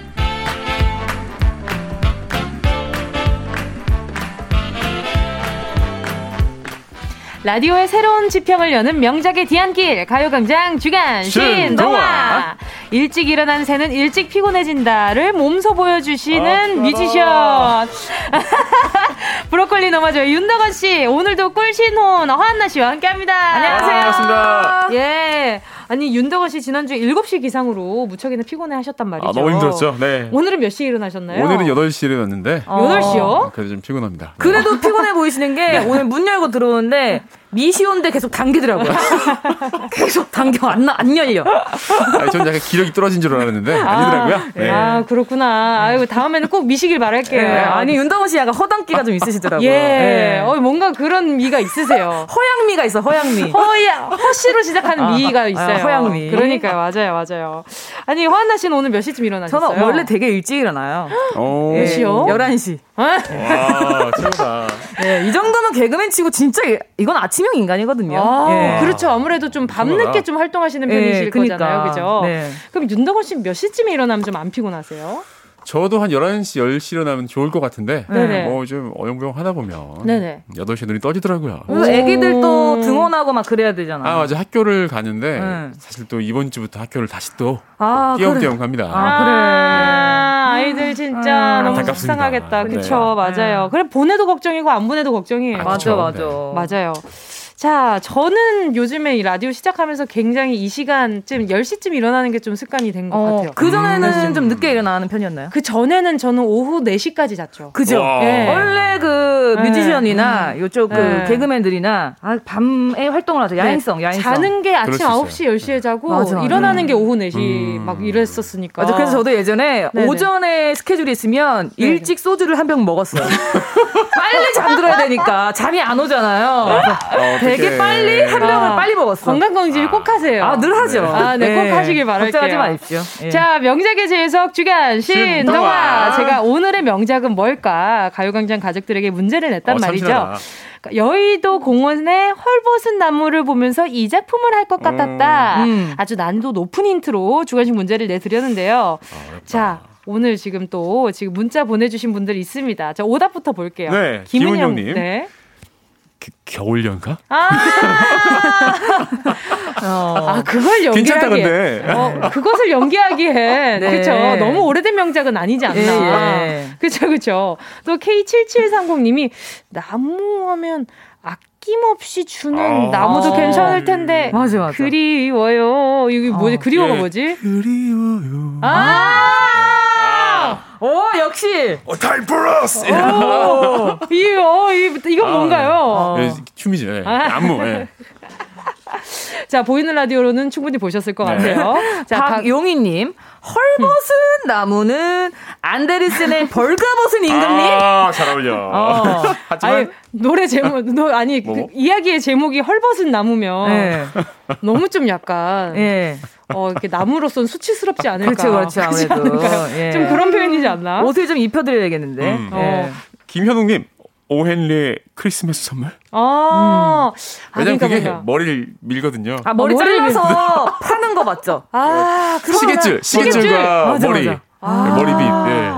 라디오의 새로운 지평을 여는 명작의 뒤안길 가요광장 주간 신동화 일찍 일어난 새는 일찍 피곤해진다를 몸소 보여주시는 아, 뮤지션 브로콜리너마저의 윤덕원 씨 오늘도 꿀신혼 허안나 씨와 함께합니다. 안녕하세요. 아, 반갑습니다. 예. 아니 윤덕원 씨 지난주에 7시 기상으로 무척이나 피곤해 하셨단 말이죠. 아, 너무 힘들었죠. 네. 오늘은 몇 시에 일어나셨나요? 오늘은 8시에 일어났는데. 어. 8시요? 그래도 좀 피곤합니다. 그래도 피곤해 보이시는 게 네. 오늘 문 열고 들어오는데 미시온데 계속 당기더라고요. 계속 당겨 안, 안 열려. 아니, 전 약간 기력이 떨어진 줄 알았는데 아, 아니더라고요. 아, 네. 아 그렇구나. 아이고 다음에는 꼭 미시길 바랄게요. 네. 아니 윤다원 씨 약간 허당기가 좀 있으시더라고요. 예. 네. 어 뭔가 그런 미가 있으세요. 허양미가 있어 허양미. 허야 허씨로 시작하는 아, 미가 있어요. 아, 허양미. 그러니까요 맞아요 맞아요. 아니 화한나 씨는 오늘 몇 시쯤 일어나셨어요? 저는 원래 되게 일찍 일어나요. 몇 시요? 11시. 와, 최고다. 네, 이 정도면 개그맨 치고 진짜 이건 아침 형 인간이거든요. 아, 예. 그렇죠. 아무래도 좀 밤늦게 좀 활동하시는 편이실 예, 그러니까. 거잖아요. 그죠? 네. 그럼 윤덕원 씨 몇 시쯤에 일어나면 좀 안 피곤하세요? 저도 한 11시, 10시 일어나면 좋을 것 같은데, 네네. 뭐 좀 어영부영 하다 보면, 네네. 8시에 눈이 떠지더라고요. 그리고 애기들도 등원하고 막 그래야 되잖아요. 아, 맞아. 학교를 가는데, 네. 사실 또 이번 주부터 학교를 다시 또, 아, 띄엄띄엄 그래. 갑니다. 아, 그래. 아, 아이들 진짜 아, 너무 속상하겠다. 그쵸, 네. 맞아요. 그래, 보내도 걱정이고, 안 보내도 걱정이에요. 아, 맞아, 맞아. 네. 맞아요. 자, 저는 요즘에 이 라디오 시작하면서 굉장히 이 시간쯤 10시쯤 일어나는 게 좀 습관이 된것 어, 같아요. 그 전에는 음. 좀 늦게 일어나는 편이었나요? 그 전에는 저는 오후 4시까지 잤죠. 그죠? 네. 원래 그 네. 뮤지션이나 음. 요쪽 그 네. 개그맨들이나 아, 밤에 활동을 하죠. 야행성, 네. 야행성. 자는 게 아침 9시, 10시에 자고 맞아. 일어나는 게 오후 4시 음. 막 이랬었으니까. 맞아. 그래서 저도 예전에 네네. 오전에 스케줄이 있으면 네. 일찍 소주를 한 병 먹었어요. 빨리 잠들어야 되니까 잠이 안 오잖아요. 어, 되게 빨리 한 병을 아, 빨리 먹었어. 건강검진 꼭 하세요. 아, 늘 하죠. 아, 네, 꼭 네. 하시길 바랄게요. 걱정하지 마십시오. 예. 자, 명작의 재해석 주간 신동아. 제가 오늘의 명작은 뭘까? 가요광장 가족들에게 문제를 냈단 어, 말이죠. 그러니까 여의도 공원의 헐벗은 나무를 보면서 이 작품을 할 것 같았다. 음. 아주 난도 높은 힌트로 주관식 문제를 내드렸는데요. 아, 자, 오늘 지금 또 지금 문자 보내주신 분들 있습니다. 자, 오답부터 볼게요. 네, 김은영님. 네. 그, 겨울 연가? 아, 어. 아 그걸 연기하기 괜찮다 근데. 어, 그것을 연기하기엔 네. 그렇죠. 너무 오래된 명작은 아니지 않나. 예, 예. 그렇죠, 그렇죠. 또 K7730님이 나무 하면 아낌없이 주는 아~ 나무도 괜찮을 텐데. 맞아, 맞아. 그리워요. 이게 뭐지? 어. 그리워가 예. 뭐지? 그리워요. 아! 아~ 오 역시. 어, 타임 플러스. 이거 이거 아, 뭔가요? 어. 네, 춤이죠. 네. 안무. 네. 자 보이는 라디오로는 충분히 보셨을 것 네. 같아요. 자 박용희님 헐벗은 나무는 안데르센의 벌가벗은 임금님. 아 잘 어울려. 어. 하지만 아니, 노래 제목 너 아니 뭐? 그 이야기의 제목이 헐벗은 나무면 네. 너무 좀 약간. 네. 어, 이렇게 나무로선 수치스럽지 않을까. 그렇죠, 그렇죠. 아무래도. 예. 좀 그런 표현이지 않나? 옷을 좀 입혀드려야겠는데. 음. 예. 어. 김현웅님, 오헨리의 크리스마스 선물? 아, 음. 왜냐면 그게 뭐냐. 머리를 밀거든요. 아, 머리 어, 잘라서 파는 거 맞죠? 아, 그 시계줄, 시계줄과 맞아, 머리. 맞아. 아. 머리빗, 예.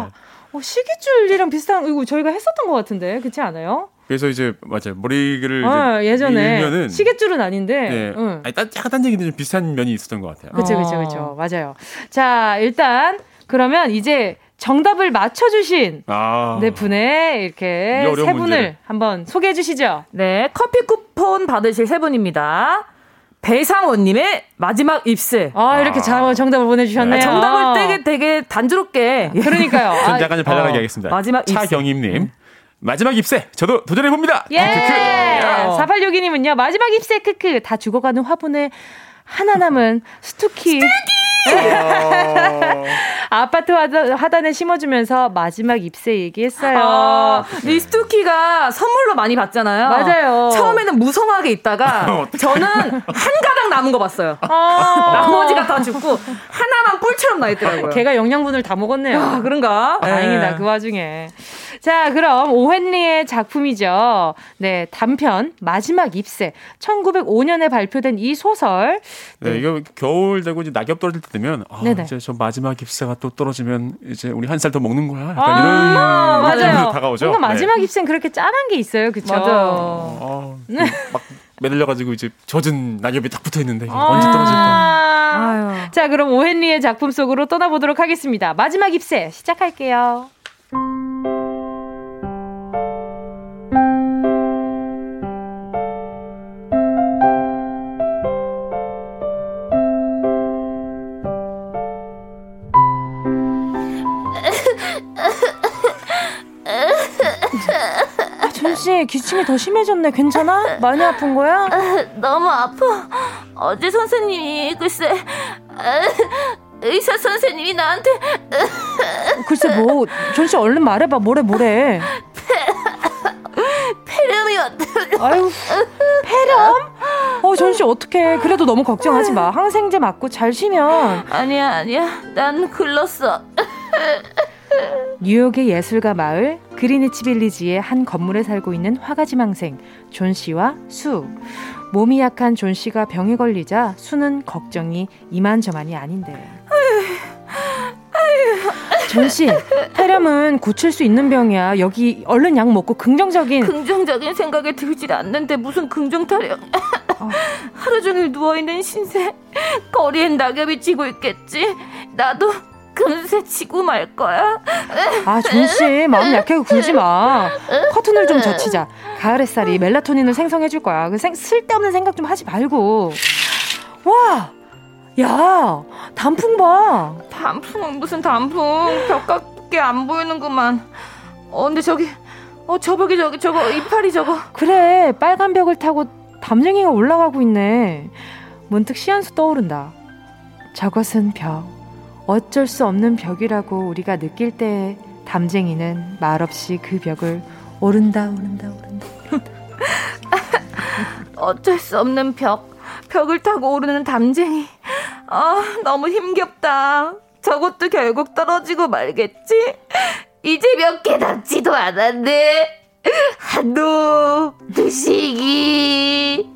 어, 시계줄이랑 비슷한, 이거 저희가 했었던 것 같은데, 그렇지 않아요? 그래서 이제 맞아요 머리를 아, 예전에 밀면은 시계줄은 아닌데 네. 응. 아니 딴, 약간 딴 얘기는 좀 비슷한 면이 있었던 것 같아요. 그렇죠, 그렇죠, 그렇죠. 맞아요. 자 일단 그러면 이제 정답을 맞춰주신 아. 네 분의 이렇게 세 분을 문제. 한번 소개해 주시죠. 네, 커피 쿠폰 받으실 세 분입니다. 배상원님의 마지막 입술. 아, 이렇게 아. 정답을 보내주셨네요. 네, 정답을 되게, 되게 단조롭게. 그러니까요. 좀 약간 좀 발랄하게 어. 하겠습니다. 마지막 차경임님. 음. 마지막 입새 저도 도전해 봅니다. 예. 크크. 4862님은요. 마지막 입새 크크 다 죽어가는 화분에 하나 남은 스투키. 스투키! 아파트 하단, 에 심어주면서 마지막 잎새 얘기했어요. 아, 이 스투키가 선물로 많이 받잖아요. 맞아요. 처음에는 무성하게 있다가 저는 한 가닥 남은 거 봤어요. 아~ 나머지가 다 죽고 하나만 뿔처럼 나 있더라고요. 걔가 영양분을 다 먹었네요. 아, 그런가? 다행이다 네. 그 와중에. 자, 그럼 오헨리의 작품이죠. 네, 단편 마지막 잎새. 1905년에 발표된 이 소설. 네, 네 이거 겨울 되고 이제 낙엽 떨어질 때 되면 아, 네네. 이제 저 마지막 입새가 또 떨어지면 이제 우리 한 살 더 먹는 거야. 약간 아, 이런 아, 맞아요. 다가오죠. 뭔가 마지막 네. 입새는 그렇게 짠한 게 있어요. 그쵸? 맞아요. 아, 막 매달려가지고 이제 젖은 낙엽이 딱 붙어 있는데 아~ 언제 떨어질까? 아유. 자, 그럼 오헨리의 작품 속으로 떠나보도록 하겠습니다. 마지막 입새 시작할게요. 씨, 기침이 더 심해졌네. 괜찮아? 많이 아픈 거야? 너무 아파. 어제 선생님이 글쎄 의사 선생님이 나한테 글쎄 뭐, 존씨 얼른 말해봐. 뭐래 뭐래. 폐렴이었다. 아유, 폐렴? 어, 존씨 어떡해. 그래도 너무 걱정하지 마. 항생제 맞고 잘 쉬면. 아니야, 아니야. 난 글렀어. 뉴욕의 예술가 마을 그리니치 빌리지의 한 건물에 살고 있는 화가 지망생 존시와 수. 몸이 약한 존시가 병에 걸리자 수는 걱정이 이만저만이 아닌데. 존시, 폐렴은 고칠 수 있는 병이야. 여기 얼른 약 먹고 긍정적인 긍정적인 생각에 들질 않는데 무슨 긍정 타령. 어. 하루 종일 누워 있는 신세. 거리엔 낙엽이 지고 있겠지. 나도 금세 치고 말 거야. 아, 존씨, 마음 약하게 굴지 마. 커튼을 좀 젖히자. 가을 햇살이 멜라토닌을 생성해 줄 거야. 그 생, 쓸데없는 생각 좀 하지 말고. 와! 야, 단풍 봐. 단풍은 무슨 단풍. 벽밖에 안 보이는구만. 어, 근데 저기, 어, 저 벽이 저기, 저거, 이파리 저거. 그래, 빨간 벽을 타고 담쟁이가 올라가고 있네. 문득 시한수 떠오른다. 저것은 벽. 어쩔 수 없는 벽이라고 우리가 느낄 때 담쟁이는 말없이 그 벽을 오른다 오른다 오른다. 어쩔 수 없는 벽. 벽을 타고 오르는 담쟁이. 아, 너무 힘겹다. 저것도 결국 떨어지고 말겠지? 이제 몇 개 남지도 않았네. 한도, 두시기,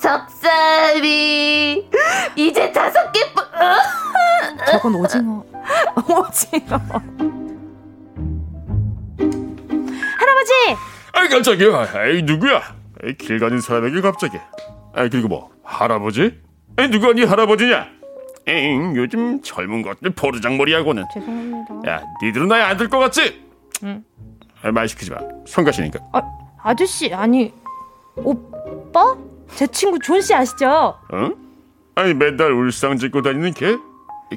석삼이, 이제 다섯 개 뿐. 저건 오징어. 오징어. 할아버지! 아이, 깜짝이야. 에이, 누구야? 에이, 길 가는 사람에게 갑자기. 아이, 그리고 뭐, 할아버지? 에이, 누가 네 할아버지냐? 에잉, 요즘 젊은 것들 포르장머리하고는. 죄송합니다. 야, 니들은 나이 안들 것 같지? 응. 말 시키지 마. 성가시니까. 아, 아저씨, 아니, 오빠? 제 친구 존 씨 아시죠? 어? 아니, 맨날 울상 짓고 다니는 걔?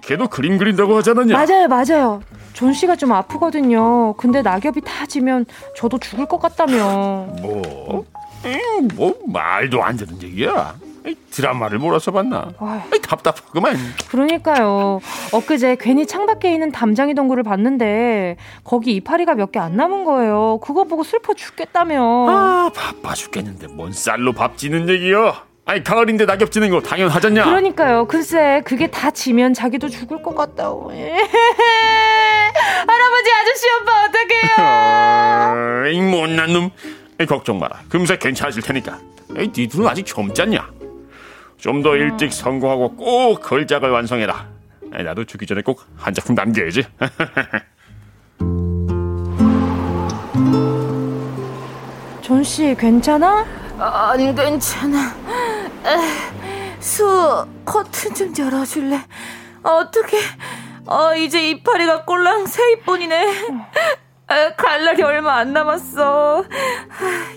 걔도 그림 그린다고 하지 않았냐? 맞아요, 맞아요. 존 씨가 좀 아프거든요. 근데 낙엽이 다 지면 저도 죽을 것 같다며. 뭐? 음, 뭐 말도 안 되는 얘기야. 드라마를 몰아서 봤나? 아이, 답답하구만. 그러니까요. 엊그제 괜히 창밖에 있는 담쟁이 넝쿨을 봤는데 거기 이파리가 몇 개 안 남은 거예요. 그거 보고 슬퍼 죽겠다며. 아 바빠 죽겠는데 뭔 쌀로 밥 지는 얘기요? 아니 가을인데 낙엽 지는 거 당연하잖냐? 그러니까요. 글쎄 그게 다 지면 자기도 죽을 것 같다고. 할아버지 아저씨 오빠 어떡해요? 이 못난 놈. 걱정 마라. 금세 괜찮아질 테니까. 에이, 니들은 아직 젊잖냐? 좀 더 일찍 성공하고 꼭 걸작을 완성해라. 나도 죽기 전에 꼭 한 작품 남겨야지. 존 씨 괜찮아? 안 괜찮아. 수 커튼 좀 열어줄래? 어떻게? 어 이제 이파리가 꼴랑 세 잎뿐이네. 갈 날이 얼마 안 남았어.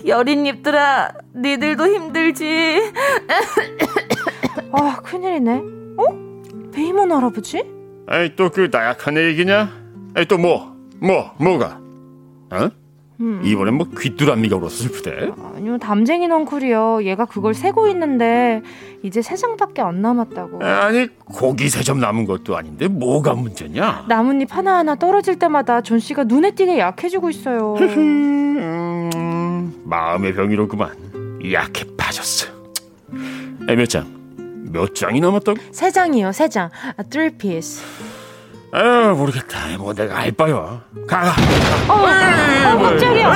여린 잎들아, 니들도 힘들지. 아, 큰일이네. 어? 베어먼 할아버지? 아이, 또 그 나약한 얘기냐? 아이, 또 뭐, 뭐, 뭐가? 어? 음. 이번엔 뭐 귀뚜라미가 울어서 슬프대? 아니요, 담쟁이 넝쿨이요. 얘가 그걸 세고 있는데 이제 세 장밖에 안 남았다고. 아니, 고기 세 점 남은 것도 아닌데 뭐가 문제냐? 나뭇잎 하나하나 떨어질 때마다 존 씨가 눈에 띄게 약해지고 있어요. 음, 마음의 병이로구만. 약해 빠졌어. 에, 몇 장? 몇 장이 남았다고? 세 장이요, 세 장. 아, three piece. 아 모르겠다. 뭐 내가 알 바요. 가. 가. 어, 어 갑자기요.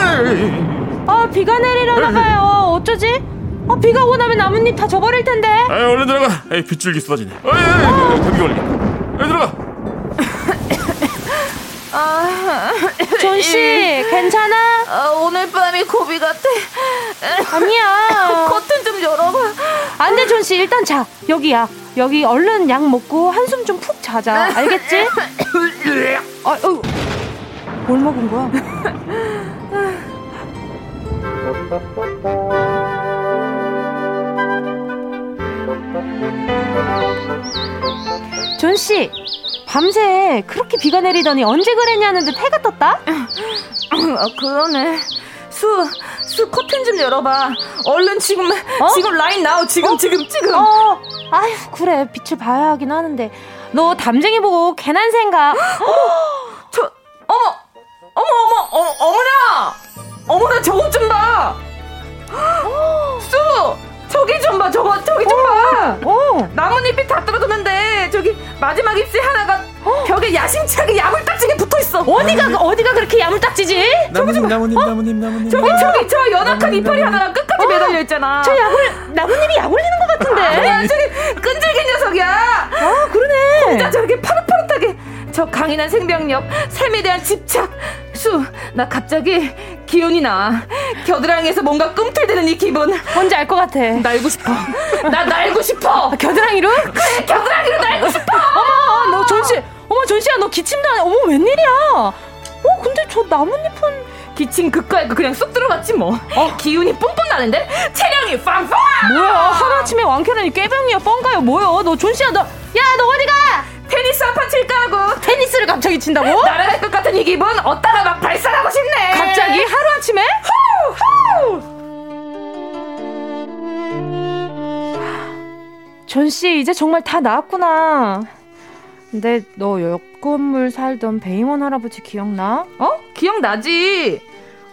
아 비가 내리려나 봐요. 어쩌지? 어 비가 오고 나면 나뭇잎 다 져버릴 텐데. 아 얼른 들어가. 에이 빗줄기 쏟아지네. 어이, 감기 걸리겠 에이 들어가. 아, 존씨 괜찮아? 아, 오늘 밤이 고비 같아. 아니야. 커튼 좀 열어봐. 안돼 존씨 일단 자 여기야. 여기 얼른 약 먹고 한숨 좀 푹 자자. 알겠지? 아, 어, 뭘 먹은 거야? 존 씨, 밤새 그렇게 비가 내리더니 언제 그랬냐는 듯 해가 떴다? 아, 그러네. 수, 수 커튼 좀 열어봐. 얼른 지금 어? 지금 right now. 지금 어? 지금 지금. 어. 아휴 그래 빛을 봐야 하긴 하는데 너 담쟁이 보고 괜한 생각. 저 어머 어머 어머 어, 어머나 어머나 저것 좀 봐. 수 저기 좀 봐, 저거, 저기 좀 봐. 어. 나뭇잎이 다 떨어졌는데, 저기, 마지막 잎새 하나가 어? 벽에 야심차게 야물딱지게 붙어 있어. 어디가, 어? 어디가 그렇게 야물딱지지? 나뭇잎, 어? 나뭇잎, 나뭇잎. 저기, 저기, 저 연약한 이파리 하나가 끝까지 어? 매달려 있잖아. 저 야물, 나뭇잎이 야물리는 것 같은데. 아니야, 저기, 끈질긴 녀석이야. 아, 그러네. 혼자 저렇게 파릇파릇하게. 저 강인한 생명력, 삶에 대한 집착. 수, 나 갑자기 기운이 나. 겨드랑이에서 뭔가 꿈틀대는 이 기분. 뭔지 알 것 같아. 날고 싶어. 나 날고 싶어. 아, 겨드랑이로? 그래, 겨드랑이로 날고 싶어. 어머, 너 존씨. 어머, 존씨야, 너 기침도 안 해. 어머, 웬일이야. 어, 근데 저 나뭇잎은. 기침 극과에 그냥 쏙 들어갔지 뭐. 어. 기운이 뿜뿜 나는데? 체력이 빵빵! 뭐야, 하루아침에 왕캐라니 꾀병이야, 뻥가요, 뭐야. 너 존씨야, 너. 야, 너 어디 가? 테니스 한 판 칠까 하고 테니스를 갑자기 친다고? 날아갈 것 같은 이 기분 어디다가 막 발산하고 싶네 갑자기 하루아침에? 후! 후! 존씨 이제 정말 다 나았구나 근데 너 옆 건물 살던 베이먼 할아버지 기억나? 어? 기억나지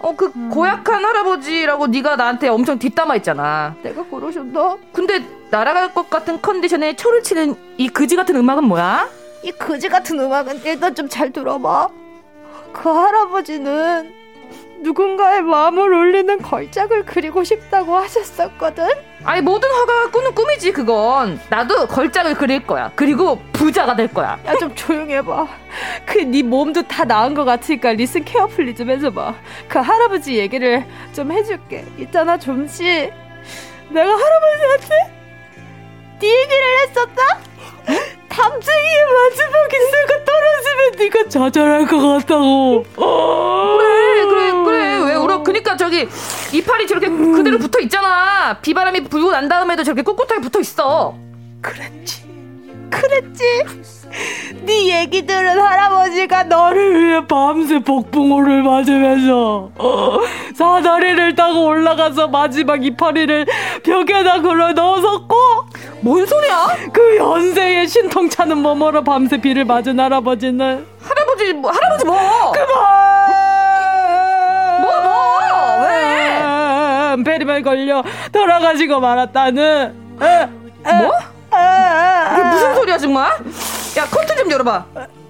어, 그 음. 고약한 할아버지라고 네가 나한테 엄청 뒷담화 했잖아. 내가 그러셨나? 근데 날아갈 것 같은 컨디션에 초를 치는 이 그지 같은 음악은 뭐야? 이 그지 같은 음악은 일단 좀 잘 들어봐. 그 할아버지는 누군가의 마음을 울리는 걸작을 그리고 싶다고 하셨었거든? 아니 모든 화가가 꾸는 꿈이지 그건. 나도 걸작을 그릴 거야. 그리고 부자가 될 거야. 야 좀 조용히 해봐. 그 네 몸도 다 나은 것 같으니까 listen carefully 좀 해줘봐. 그 할아버지 얘기를 좀 해줄게. 있잖아 존 씨. 내가 할아버지한테 네 얘기를 했었다? 담쟁이의 마지막 잎 하나가 떨어지면 네가 좌절할 것 같다고. 그래 그래 그래. 왜 울어? 그니까 저기 이파리 저렇게 그대로 붙어 있잖아. 비바람이 불고 난 다음에도 저렇게 꿋꿋하게 붙어 있어. 그랬지 그랬지 네 얘기 들은 할아버지가 너를 위해 밤새 복붕어를 맞으면서 어, 사다리를 타고 올라가서 마지막 이파리를 벽에다 걸어 넣어섰고 뭔 소리야? 그 연세에 신통차는 머머러 밤새 비를 맞은 할아버지는 할아버지 뭐 할아버지 뭐? 그만 뭐 뭐? 왜? 베리만 걸려 돌아가시고 말았다는 뭐? 이게 무슨 소리야 정말? 야 커튼 좀 열어봐.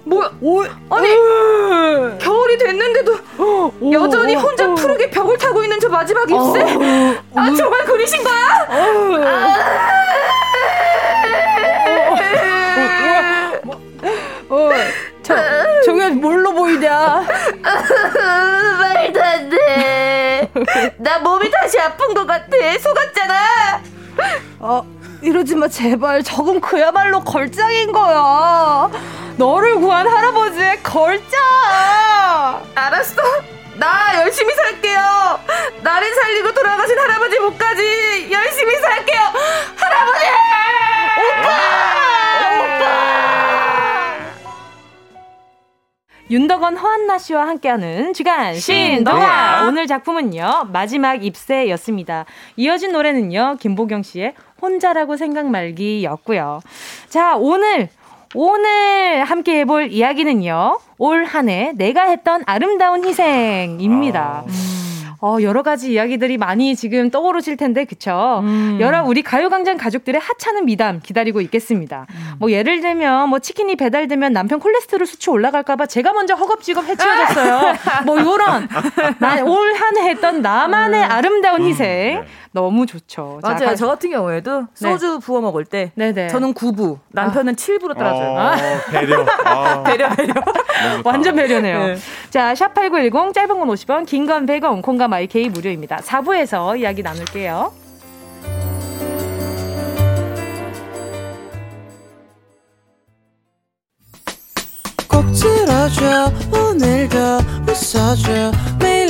뭐야? 오, 아니 겨울이 됐는데도 오, 여전히 혼자 오, 푸르게 벽을 타고 있는 저 마지막 잎새? 어, 아 정말 그리신 거야? 어, 저, 저게 뭘로 보이냐? 말도 안 돼. 나 몸이 다시 아픈 것 같아. 속았잖아. 어, 이러지 마, 제발. 저건 그야말로 걸작인 거야. 너를 구한 할아버지의 걸작! 알았어. 나 열심히 살게요. 나를 살리고 돌아가신 할아버지 목까지 열심히 살게요. 할아버지! 오빠! 오빠! 윤덕원 허한나 씨와 함께하는 주간 신동아 오늘 작품은요 마지막 입새였습니다. 이어진 노래는요 김보경 씨의 혼자라고 생각 말기였고요. 자, 오늘 오늘 함께 해볼 이야기는요. 올 한 해 내가 했던 아름다운 희생입니다. 아, 음. 어, 여러 가지 이야기들이 많이 지금 떠오르실 텐데, 그쵸? 음. 여러 우리 가요광장 가족들의 하찮은 미담 기다리고 있겠습니다. 음. 뭐, 예를 들면, 뭐, 치킨이 배달되면 남편 콜레스테롤 수치 올라갈까봐 제가 먼저 허겁지겁 해치워졌어요. 뭐, 요런, 올 한 해 했던 나만의 음. 아름다운 희생. 네. 너무 좋죠. 맞아요. 자, 저 같은 경우에도 네. 소주 네. 부어 먹을 때 네네. 저는 9부, 남편은 아. 7부로 따라줘요. 어, 배려. 아. 배려, 배려. 완전 배려네요. 네. 자, 샵8910 짧은 건 50원, 긴 건 100원, 공감 IK 무료입니다. 4부에서 이야기 나눌게요. 꼭 들어줘 오늘도 웃어줘 매일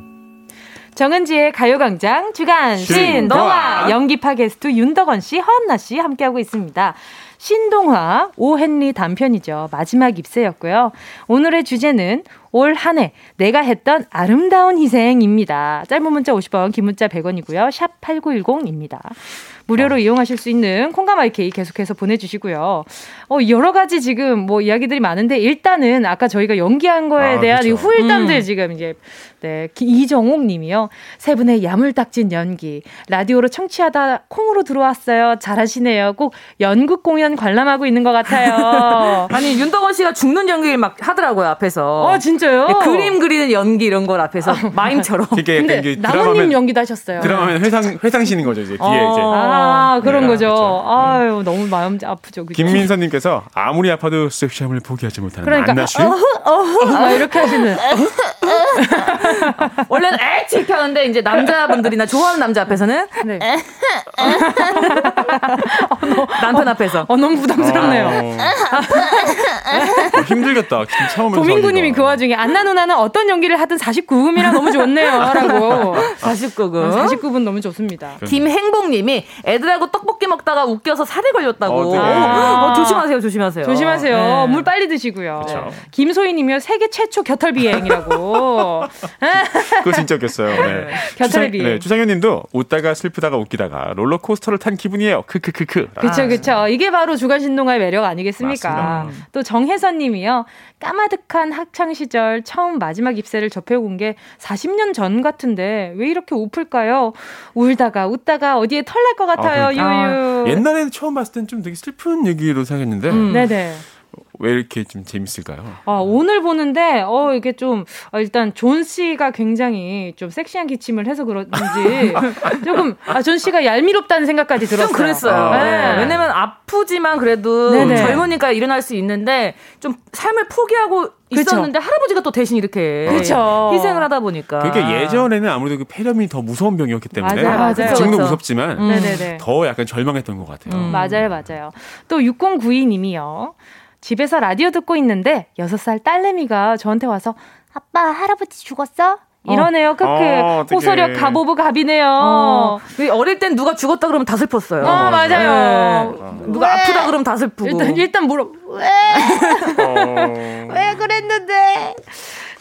정은지의 가요광장 주간 신동아 연기파 게스트 윤덕원 씨, 허한나 씨 함께하고 있습니다. 신동화 오헨리 단편이죠. 마지막 입세였고요. 오늘의 주제는 올 한 해 내가 했던 아름다운 희생입니다. 짧은 문자 50원, 긴 문자 100원이고요. 샵 8910입니다. 무료로 어. 이용하실 수 있는 IK 계속해서 보내주시고요. 어, 여러 가지 지금 뭐 이야기들이 많은데 일단은 아까 저희가 연기한 거에 아, 대한 그쵸. 후일담들 음. 지금 이제 네, 이정옥 님이요. 세 분의 야물딱진 연기. 라디오로 청취하다 콩으로 들어왔어요. 잘하시네요. 꼭 연극 공연 관람하고 있는 것 같아요. 아니, 윤덕원 씨가 죽는 연기를 막 하더라고요, 앞에서. 어, 진짜요? 네, 그림 그리는 연기 이런 걸 앞에서. 마임처럼. 근데 나무님 연기도 하셨어요. 드라마면 회상, 회상신인 거죠, 이제. 뒤에 어. 이제. 아, 그런 네, 거죠. 그렇죠. 아유, 너무 마음 아프죠. 그쵸? 김민서님께서 아무리 아파도 섹시함을 포기하지 못하는 그러니까, 안나 씨. 아, 이렇게 하시는. 원래는 엑 이렇게 하는데 이제 남자분들이나 좋아하는 남자 앞에서는 네. 어, 너, 남편 어, 앞에서 어, 너무 부담스럽네요. 어, 힘들겠다. 처음에 도민구님이 그 와중에 안나 누나는 어떤 연기를 하든 49금이라 너무 좋네요라고. 49금. 49분 너무 좋습니다. 김행복님이 애들하고 떡볶이 먹다가 웃겨서 살이 걸렸다고. 어, 아~ 조심하세요, 조심하세요. 조심하세요. 네. 물 빨리 드시고요. 그쵸. 김소희님이요 세계 최초 겨털 비행이라고. 그거 진짜 웃겼어요. 네. 겨털비. 주상, 네, 주상현님도 웃다가 슬프다가 웃기다가 롤러코스터를 탄 기분이에요. 크크크크. 그렇죠, 그렇죠. 이게 바로 주간 신동아의 매력 아니겠습니까? 맞습니다. 또 정혜선님이요. 까마득한 학창 시절 처음 마지막 입세를 접해온 게 40년 전 같은데 왜 이렇게 우플까요? 울다가 웃다가 어디에 털 날 것 같아요. 아, 그러니까. 유유. 아, 옛날에는 처음 봤을 땐 좀 되게 슬픈 얘기로 생각했는데. 음. 네네. 왜 이렇게 좀 재밌을까요? 아, 오늘 보는데, 어, 이게 좀, 어, 일단 존 씨가 굉장히 좀 섹시한 기침을 해서 그런지, 조금, 아, 존 씨가 얄미롭다는 생각까지 들었어요. 좀 그랬어요. 아, 네. 네. 왜냐면 아프지만 그래도 네네. 젊으니까 일어날 수 있는데, 좀 삶을 포기하고 있었는데 그쵸? 할아버지가 또 대신 이렇게 그쵸. 희생을 하다 보니까 그게 예전에는 아무래도 그 폐렴이 더 무서운 병이었기 때문에 맞아요, 맞아요. 지금도 무섭지만 음. 더 약간 절망했던 것 같아요. 음. 맞아요, 맞아요. 또 6092님이요. 집에서 라디오 듣고 있는데 6살 딸내미가 저한테 와서 아빠 할아버지 죽었어? 이러네요. 크크. 어, 호소력 가보부 갑이네요. 어. 어릴 땐 누가 죽었다 그러면 다 슬펐어요. 어, 맞아요. 네. 누가 왜? 아프다 그러면 다 슬프고. 일단 일단 물어. 왜? 어. 왜 그랬는데?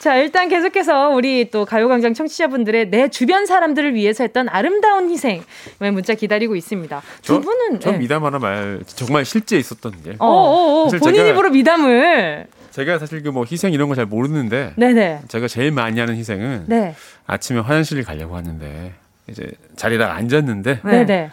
자, 일단 계속해서 우리 또 가요광장 청취자분들의 내 주변 사람들을 위해서 했던 아름다운 희생 문자 기다리고 있습니다. 두 저, 분은 전 네. 미담 하나 말 정말 실제 있었던 게. 어, 어, 어 본인 입으로 미담을. 제가 사실 그 뭐 희생 이런 거 잘 모르는데 네네. 제가 제일 많이 하는 희생은 네. 아침에 화장실을 가려고 하는데 이제 자리에다 앉았는데 네네.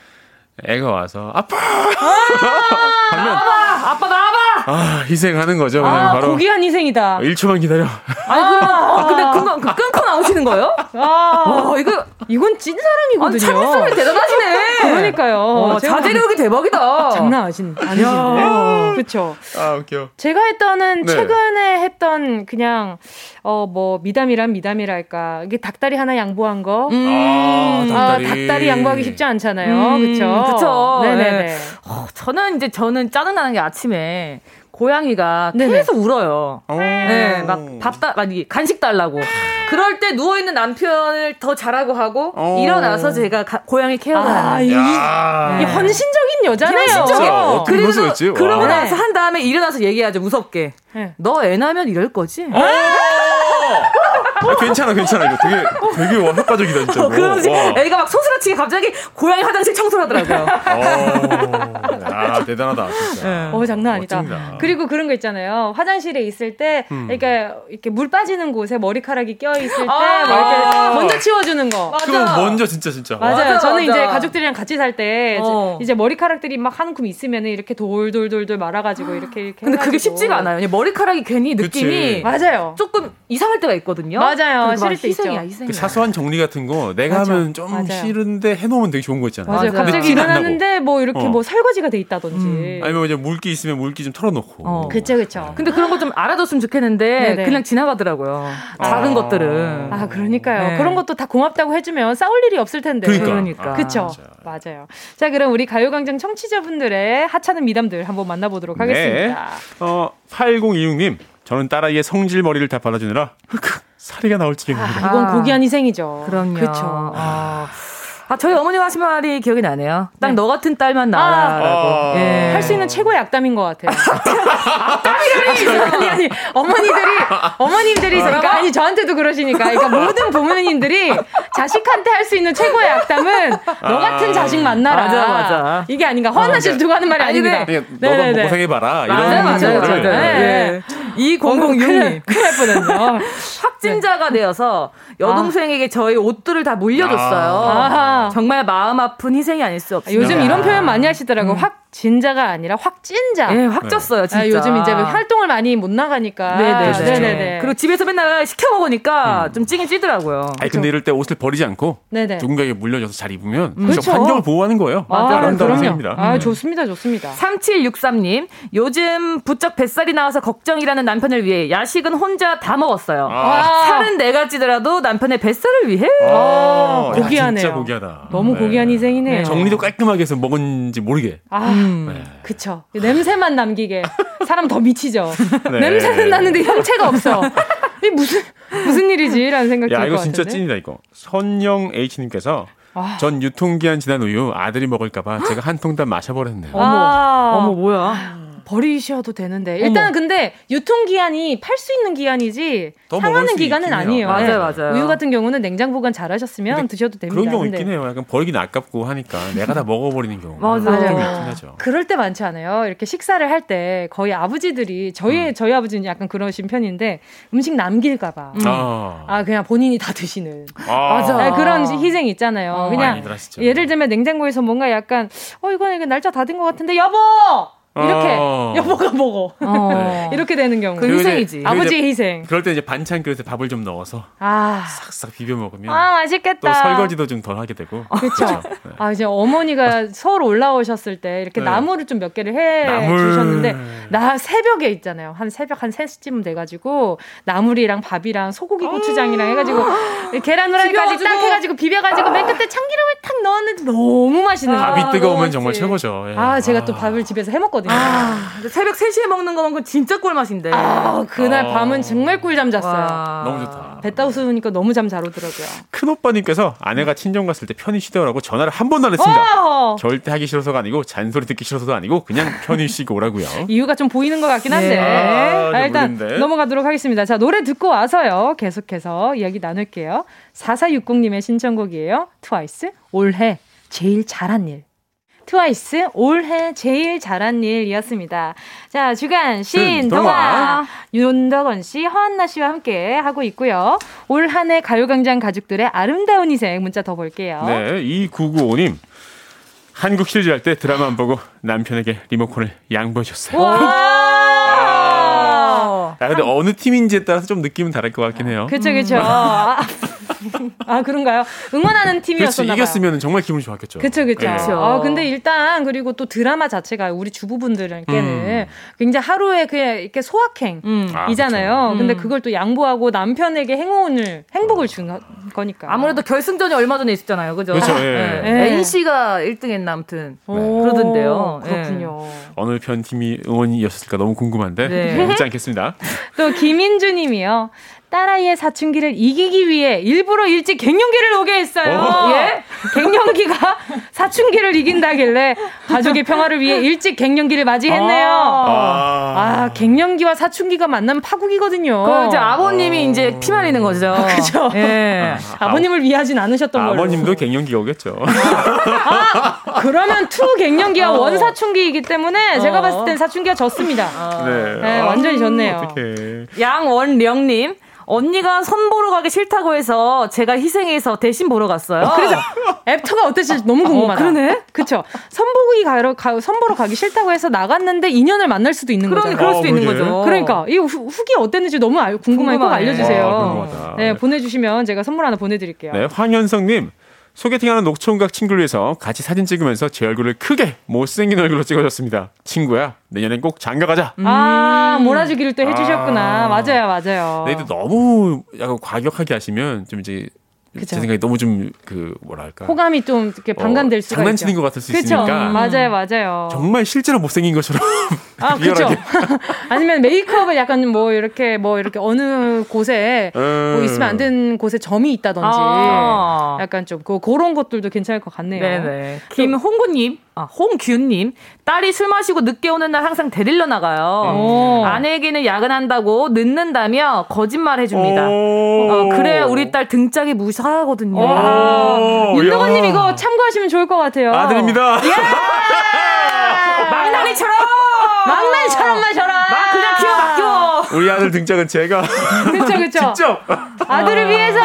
애가 와서 아빠 아~ 하면 아빠 아빠 나와봐 아 희생하는 거죠 그냥 아, 바로 고귀한 희생이다 1초만 기다려 아니 그럼 어, 근데 그거 그 끊고 나오시는 거예요? 아 어, 이거 이건 찐 사랑이거든요. 아, 참을성이 대단하시네. 그러니까요. 어, 자제력이 대박이다. 장난 아신 아니시네. 그렇죠. 아 웃겨. 제가 했던은 네. 최근에 했던 그냥 어 뭐 미담이란 미담이랄까 이게 닭다리 하나 양보한 거. 음. 아, 닭다리. 아, 닭다리 양보하기 쉽지 않잖아요. 음, 그렇죠. 그렇죠. 네네네. 네. 어, 저는 이제 저는 짜증 나는 게 아침에 고양이가 네네. 계속 울어요. 네, 막 밥 다, 아니 간식 달라고. 그럴 때 누워 있는 남편을 더 잘하고 하고 오. 일어나서 제가 가, 고양이 케어를 아, 하는. 이, 네. 이 헌신적인 여자네요. 헌신적이에요. 그래서 그러고 와. 나서 한 다음에 일어나서 얘기하죠 무섭게. 네. 너애 낳으면 이럴 거지? 아, 괜찮아, 괜찮아. 이거 되게, 되게 와, 효과적이다, 진짜. 어, 그러지. 애가 막 소스라치게 갑자기 고양이 화장실 청소를 하더라고요. 어, 아, 대단하다, 진짜. 네. 어, 장난 아니다. 멋집니다. 그리고 그런 거 있잖아요. 화장실에 있을 때, 음. 그러니까 이렇게 물 빠지는 곳에 머리카락이 껴있을 때, 아~ 이렇게 먼저 치워주는 거. 맞아. 그거 먼저, 진짜, 진짜. 맞아요. 맞아, 저는 맞아. 이제 가족들이랑 같이 살 때, 어. 이제 머리카락들이 막한줌 있으면 이렇게 돌돌돌돌 말아가지고 이렇게 이렇게. 근데 해가지고. 그게 쉽지가 않아요. 머리카락이 괜히 느낌이. 그치. 맞아요. 조금 이상할 때가 있거든요. 맞아요. 싫을 때 있죠. 그 사소한 정리 같은 거 내가 맞아. 하면 좀 맞아요. 싫은데 해놓으면 되게 좋은 거 있잖아요. 맞아요. 갑자기 일어났는데 뭐 이렇게 어. 뭐 설거지가 돼 있다든지. 음. 아니면 이제 물기 있으면 물기 좀 털어놓고. 어. 그쵸 그쵸. 근데 그런 거 좀 알아뒀으면 좋겠는데 네네. 그냥 지나가더라고요. 작은 아. 것들은. 아 그러니까요. 네. 그런 것도 다 고맙다고 해주면 싸울 일이 없을 텐데. 그러니까. 그러니까. 그쵸. 아, 맞아요. 자 그럼 우리 가요광장 청취자분들의 하찮은 미담들 한번 만나보도록 네. 하겠습니다. 어 8026님 저는 딸아이의 성질 머리를 다 발라주느라 사리가 나올 지경입니다. 아, 이건 고귀한 희생이죠. 그럼요. 그렇죠. 아. 아, 저희 어머니가 하신 말이 기억이 나네요. 딱너 네. 같은 딸만 나라라고. 아, 예. 할수 있는 최고의 악담인 것 같아요. 악담이라니! 아니, 아니, 어머니들이, 어머님들이, 그러니까, 아니, 저한테도 그러시니까. 그러니까 모든 부모님들이 자식한테 할 수 있는 최고의 악담은 너 같은 자식 만나라. 맞아, 맞아. 이게 아닌가. 허한나 씨도 두고 하는 말이 아닙니다. 너도 한번 고생해봐라. 이런 맞아요, 맞아요, 맞아요. 네. 이 006님. 큰일 날 뻔했네요. 확진자가 되어서 여동생에게 저희 옷들을 다 물려줬어요. 아. 정말 마음 아픈 희생이 아닐 수 없어요. 요즘 이런 표현 많이 하시더라고요. 음. 확 진자가 아니라 확 찐자. 네, 확 쪘어요, 네. 진짜. 아, 요즘 이제 활동을 많이 못 나가니까. 네네. 네 네. 네. 그리고 집에서 맨날 시켜 먹으니까 음. 좀 찌긴 찌더라고요. 아니, 근데 이럴 때 옷을 버리지 않고 네네. 누군가에게 물려줘서 잘 입으면 음. 그렇죠. 환경을 보호하는 거예요. 맞아요. 아름다운 생입니다. 아, 음. 좋습니다, 좋습니다. 3763님, 요즘 부쩍 뱃살이 나와서 걱정이라는 남편을 위해 야식은 혼자 다 먹었어요. 아. 살은 내가 찌더라도 남편의 뱃살을 위해? 아, 고귀하네요. 진짜 고귀하다. 너무 네. 고귀한 희생이네요. 정리도 깔끔하게 해서 먹은지 모르게. 아. 음. 네. 그쵸. 냄새만 남기게. 사람 더 미치죠. 네. 냄새는 나는데 형체가 없어. 이 무슨, 무슨 일이지 라는 생각이 들것 같은데. 이거 진짜 찐이다, 이거. 선영 H님께서 아. 전 유통기한 지난 우유 아들이 먹을까봐 제가 한 통 다 마셔버렸네요. 어머, 아. 어머, 뭐야. 버리셔도 되는데 일단 근데 유통 기한이 팔 수 있는 기한이지 상하는 기간은 아니에요. 맞아요, 네. 맞아요. 우유 같은 경우는 냉장 보관 잘 하셨으면 드셔도 됩니다. 그런 경우 있긴 해요. 약간 버리긴 아깝고 하니까 내가 다 먹어버리는 경우. 맞아요. 그럴 때 많지 않아요. 이렇게 식사를 할 때 거의 아버지들이 저희 음. 저희 아버지는 약간 그러신 편인데 음식 남길까봐 음. 아. 아. 그냥 본인이 다 드시는 아. 맞아 네, 그런 희생 있잖아요. 어, 그냥 예를 들면 냉장고에서 뭔가 약간 어 이거는 이거 날짜 다 된 것 같은데 여보 이렇게 어. 여보가 먹어. 어. 이렇게 되는 경우. 그 희생이지. 아버지의 희생. 그럴 때 이제 반찬 그릇에 밥을 좀 넣어서 아. 싹싹 비벼 먹으면 아 맛있겠다. 또 설거지도 좀 덜 하게 되고. 그렇죠 네. 아 이제 어머니가 서울 올라오셨을 때 이렇게 네. 나무를 좀 몇 개를 해 나물. 주셨는데 나 새벽에 있잖아요. 한 새벽 한 3시쯤 돼 가지고 나물이랑 밥이랑 소고기 고추장이랑 해 가지고 계란 후라이까지 딱 해 가지고 비벼 가지고 맨 끝에 참기름을 탁 넣었는데 너무 맛있는 거예요. 밥이 뜨거우면 정말 최고죠. 예. 아 제가 또 밥을 집에서 해 먹거든요 아, 새벽 3시에 먹는 거만큼 진짜 꿀맛인데. 아, 그날 아. 밤은 정말 꿀잠 잤어요. 와. 너무 좋다. 배 따스우니까 너무 잠 잘 오더라고요. 큰오빠님께서 아내가 친정 갔을 때 편히 쉬더라고 전화를 한 번도 안 했습니다. 어! 절대 하기 싫어서가 아니고 잔소리 듣기 싫어서도 아니고 그냥 편히 쉬고 오라고요. 이유가 좀 보이는 것 같긴 한데. 네. 아, 아, 일단 모르겠는데. 넘어가도록 하겠습니다. 자, 노래 듣고 와서요. 계속해서 이야기 나눌게요. 4460님의 신청곡이에요. 트와이스 올해 제일 잘한 일. 트와이스 올해 제일 잘한 일이었습니다. 자, 주간 신동화 윤덕원 씨, 허한나 씨와 함께 하고 있고요. 올 한 해 가요광장 가족들의 아름다운 희생 문자 더 볼게요. 네, 2995님. 한국 시리즈 할 때 드라마 안 보고 남편에게 리모컨을 양보해줬어요. 아, 근데 어느 팀인지에 따라서 좀 느낌은 다를 것 같긴 해요. 그쵸, 그쵸. 음. 아 그런가요? 응원하는 팀이었었나 봐요. 이겼으면 정말 기분이 좋았겠죠. 그렇죠, 그렇죠. 아 근데 일단 그리고 또 드라마 자체가 우리 주부분들께는 음. 굉장히 하루에 그냥 이렇게 소확행이잖아요. 음. 아, 근데 음. 그걸 또 양보하고 남편에게 행운을 행복을 준 거니까. 아무래도 결승전이 얼마 전에 있었잖아요, 그죠? 그렇죠. 예. 네. NC가 1등했나 아무튼 네. 그러던데요. 그렇군요. 네. 어느 편 팀이 응원이었을까 너무 궁금한데 네. 묻지 않겠습니다. 또 김인주 님이요. 딸아이의 사춘기를 이기기 위해 일부러 일찍 갱년기를 오게 했어요. 어? 예? 갱년기가 사춘기를 이긴다길래 가족의 평화를 위해 일찍 갱년기를 맞이했네요. 아, 아 갱년기와 사춘기가 만나면 파국이거든요. 그 이제 아버님이 이제 피 말리는 거죠. 아, 그죠. 예. 아, 버님을 위하진 않으셨던 거예요. 아버님도 갱년기 오겠죠. 아, 그러면 two 갱년기와 어. one 사춘기이기 때문에 제가 봤을 땐 사춘기가 졌습니다. 네. 네 완전히 졌네요. 양원령님. 언니가 선 보러 가기 싫다고 해서 제가 희생해서 대신 보러 갔어요. 어, 그래서 애프터가 어땠을지 너무 어, 궁금하다. 어, 그러네. 그쵸. 선 보기 가러 가, 선 보러 가기 싫다고 해서 나갔는데 인연을 만날 수도 있는 거죠. 그럴 수도 어, 있는 거죠. 그러니까 이 후, 기 어땠는지 너무 궁금하게 꼭 알려주세요. 아, 네, 보내주시면 제가 선물 하나 보내드릴게요. 네, 황현성님. 소개팅하는 녹초원각 친구를 위해서 같이 사진 찍으면서 제 얼굴을 크게 못생긴 얼굴로 찍어줬습니다. 친구야, 내년엔 꼭 장가 가자. 음. 아, 몰아주기를 또 해주셨구나. 아. 맞아요, 맞아요. 네, 너무 약간 과격하게 하시면 좀 이제 그쵸. 제 생각에 너무 좀 그 뭐랄까 호감이 좀 이렇게 반감될 어, 수가 장난치는 있죠. 것 같을 수 그쵸? 있으니까 음. 맞아요 맞아요 정말 실제로 못생긴 것처럼 아 그렇죠 아니면 메이크업을 약간 뭐 이렇게 뭐 이렇게 어느 곳에 음. 뭐 있으면 안 되는 곳에 점이 있다든지 아. 약간 좀 그, 그런 것들도 괜찮을 것 같네요 네네 김홍구님 아, 홍규님 딸이 술 마시고 늦게 오는 날 항상 데리러 나가요. 오. 아내에게는 야근한다고 늦는다며 거짓말 해줍니다. 어, 그래야 우리 딸 등짝이 무사하거든요. 윤동원님 이거 참고하시면 좋을 것 같아요. 아들입니다. 예! 망나니처럼 망나니처럼 마셔라. 막 그냥 키워 맡겨. 우리 아들 등짝은 제가 그쵸 그쵸 직접 아들을 위해서.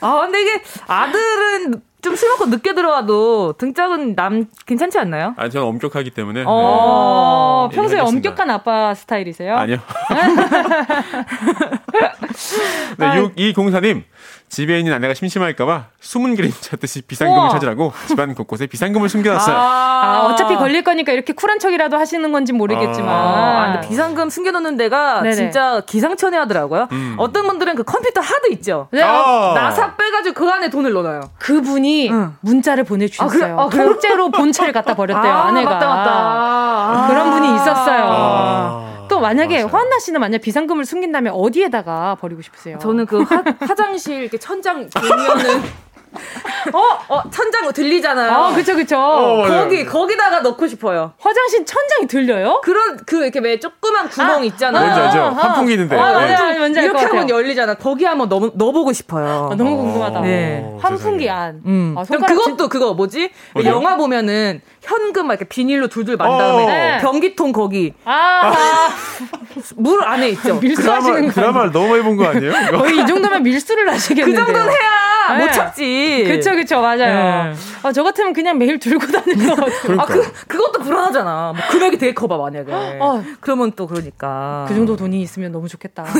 아 근데 이게 아들은 좀술 먹고 늦게 들어와도 등짝은 남 괜찮지 않나요? 아 저는 엄격하기 때문에. 어, 네. 평소에 엄격한 아빠 스타일이세요? 아니요. 네, 아, 이 공사님 집에 있는 아내가 심심할까봐 숨은 그림 찾듯이 비상금을 우와. 찾으라고 집안 곳곳에 비상금을 숨겨놨어요. 아, 아, 어차피 걸릴 거니까 이렇게 쿨한 척이라도 하시는 건지 모르겠지만. 아, 근데 비상금 숨겨놓는 데가 네네. 진짜 기상천외 하더라고요. 음. 어떤 분들은 그 컴퓨터 하드 있죠. 네. 아. 나사 빼가지고 그 안에 돈을 넣어요. 그분이 응. 문자를 보내주셨어요. 아, 그래? 통째로 본체를 갖다 버렸대요, 아, 아내가. 맞다, 맞다. 그런 분이 있었어요. 또 만약에 화한나 씨는 만약 비상금을 숨긴다면 어디에다가 버리고 싶으세요? 저는 그 화, 화장실 이렇게 천장 보면은 어, 어, 천장 들리잖아요. 아, 그쵸, 그쵸. 어, 거기, 거기다가 넣고 싶어요. 화장실 천장이 들려요? 그런, 그, 이렇게 왜 조그만 구멍 아, 있잖아요. 뭔지 알죠? 아, 환풍기 있는데. 아, 네. 맞아요. 뭔지 이렇게 하면 열리잖아. 거기 한번 넣어, 넣어보고 싶어요. 아, 너무 궁금하다. 네. 환풍기 안. 음. 아, 그것도 진... 그거 뭐지? 어디요? 영화 보면은 현금 막 이렇게 비닐로 둘둘 만 다음에 네. 변기통 거기. 아. 물 안에 있죠. 밀수하시는 거. 드라마를 너무 많이 본거 아니에요? 거의 이 정도면 밀수를 하시겠는데. 그 정도는 해야 네. 못 참지. 그쵸, 그쵸, 맞아요. 네. 아, 저 같으면 그냥 매일 들고 다니는 거 같아요. 아, 그, 그것도 불안하잖아. 뭐 금액이 되게 커봐, 만약에. 어. 그러면 또 그러니까. 그 정도 돈이 있으면 너무 좋겠다.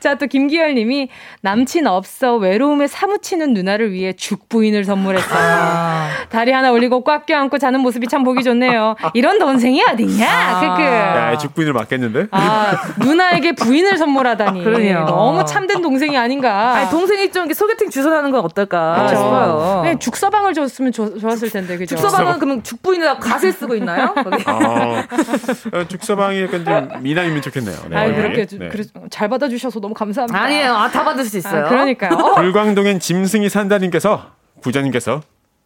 자, 또 김기열 님이 남친 없어 외로움에 사무치는 누나를 위해 죽부인을 선물했어요. 아. 다리 하나 올리고 꽉 껴안고 자는 모습이 참 보기 좋네요. 이런 동생이 어딨냐? 아. 크크. 야, 죽부인을 맞겠는데? 아, 누나에게 부인을 선물하다니. 그러네요. 너무 참된 동생이 아닌가. 아니, 동생이 좀 소개팅 주선하는 건 어떨까 그렇죠. 싶어요. 네, 죽서방을 줬으면 조, 좋았을 텐데, 그죠? 죽서방은 그러면 죽부인에다 갓을 쓰고 있나요? 아, 어, 죽서방이 약간 좀 미남이면 좋겠네요. 네. 아, 그렇게 네. 그래, 잘 받아주셔서 너무 감사합니다. 아니에요. 아, 다 받을 수 있어요. 아, 그러니까요. 어? 불광동엔 짐승이 산다님께서 부자님께서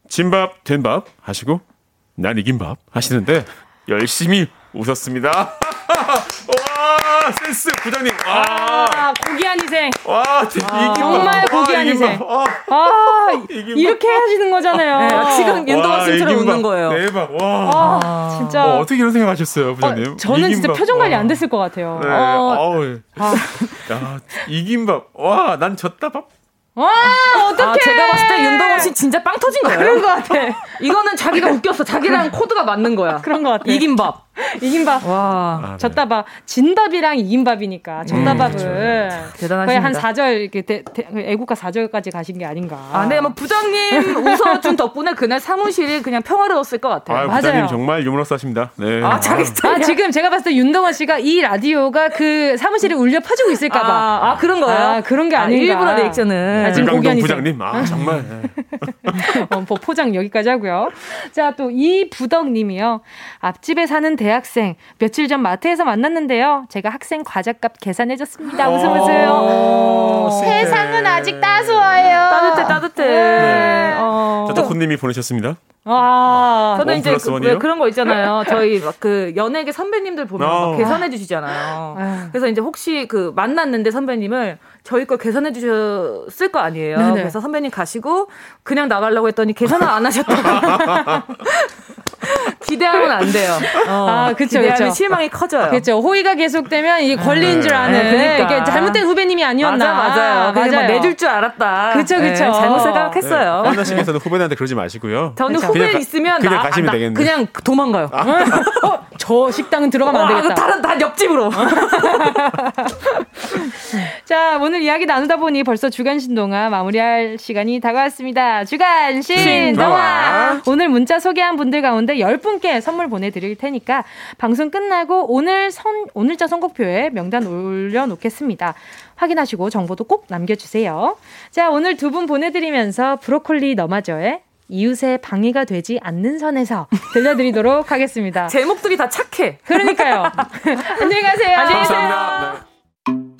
진밥 된밥 하시고 난 이긴 밥 하시는데 열심히 웃었습니다. 와 센스 부장님. 와 고귀한 희생. 와 이긴 정말 고귀한 희생. 아 이렇게 하시는 거잖아요. 네, 지금 윤동아 씨처럼 웃는 거예요. 대박. 와 아, 진짜 어, 떻게 이런 생각 하셨어요, 부장님? 어, 저는 진짜 표정 관리 안 됐을 것 같아요. 네. 어. 아. 야 이긴 밥. 와 난 졌다 밥. 와, 어떡해. 아, 제가 봤을 때 윤동원 씨 진짜 빵 터진 거예요. 그런 것 같아. 이거는 자기가 웃겼어. 자기랑 코드가 맞는 거야. 그런 것 같아. 이긴 밥. 이긴 밥. 와. 아, 네. 졌다 밥. 진 밥이랑 이긴 밥이니까. 졌다 음, 밥은. 그렇죠. 거의 한 4절, 이렇게 대, 대, 애국가 4절까지 가신 게 아닌가. 아, 네, 뭐 부장님 웃어준 덕분에 그날 사무실이 그냥 평화로웠을 것 같아요. 아, 부장님 맞아요. 정말 유머러스 하십니다. 네. 아, 자기 스타일. 아, 지금 제가 봤을 때 윤동원 씨가 이 라디오가 그 사무실에 울려 퍼지고 있을까 봐. 아, 아, 그런 거예요? 아, 그런 게 아닌가. 아, 일부러 리액션은. 아, 지금 고견이 부장님. 아, 정말. 어, 뭐 포장 여기까지 하고요. 자, 또 이부덕 님이요. 앞집에 사는 대학생. 며칠 전 마트에서 만났는데요. 제가 학생 과자값 계산해줬습니다. 웃음 웃어요. 세상은 아직 따스워요. 따뜻해, 따뜻해. 네. 어. 자자코님이 보내셨습니다. 아, 저는 이제 그, 그런 거 있잖아요. 저희 막 그 연예계 선배님들 보면 어. 계산해 주시잖아요. 아. 그래서 이제 혹시 그 만났는데 선배님을 저희 걸 계산해 주셨을 거 아니에요. 네네. 그래서 선배님 가시고 그냥 나가려고 했더니 계산을 안 하셨다고. 기대하면 안 돼요. 어, 아, 그쵸, 그쵸. 실망이 커져요. 그쵸. 호의가 계속되면 이게 걸린 줄 아는. 네, 그러니까. 이게 잘못된 후배님이 아니었나. 맞아, 맞아요. 뭐 맞아요. 내줄 줄 알았다. 그쵸, 그쵸. 네, 잘못 생각했어요. 네. 하나 씨께서는 후배한테 그러지 마시고요. 저는 그쵸. 후배 그냥 있으면 그냥 나, 가시면 나, 되겠네. 그냥 도망가요. 아. 어, 저 식당은 들어가면 안 되겠다. 다른 다 옆집으로. 자, 오늘 이야기 나누다 보니 벌써 주간 신동아 마무리할 시간이 다가왔습니다. 주간 신동아. 오늘 문자 소개한 분들 가운데 10분 분께 선물 보내드릴 테니까 방송 끝나고 오늘 선, 오늘자 선곡표에 명단 올려놓겠습니다. 확인하시고 정보도 꼭 남겨주세요. 자, 오늘 두 분 보내드리면서 브로콜리 너마저의 이웃의 방해가 되지 않는 선에서 들려드리도록 하겠습니다. 제목들이 다 착해. 그러니까요. 안녕히 가세요. 안녕히 계세요.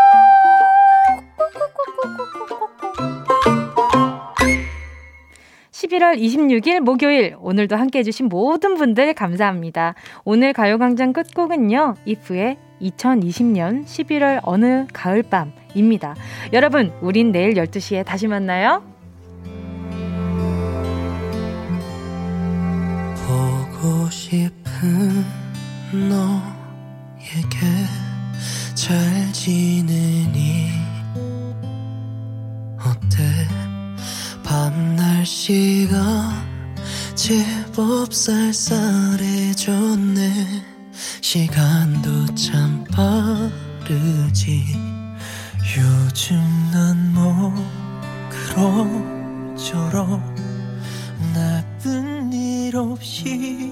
11월 26일 목요일 오늘도 함께 해주신 모든 분들 감사합니다. 오늘 가요광장 끝곡은요. 이프의 2020년 11월 어느 가을밤입니다. 여러분 우린 내일 12시에 다시 만나요. 보고 싶은 너에게 잘 지내니 어때? 밤 날씨가 제법 쌀쌀해졌네. 시간도 참 빠르지. 요즘 난 뭐 그럭저럭 나쁜 일 없이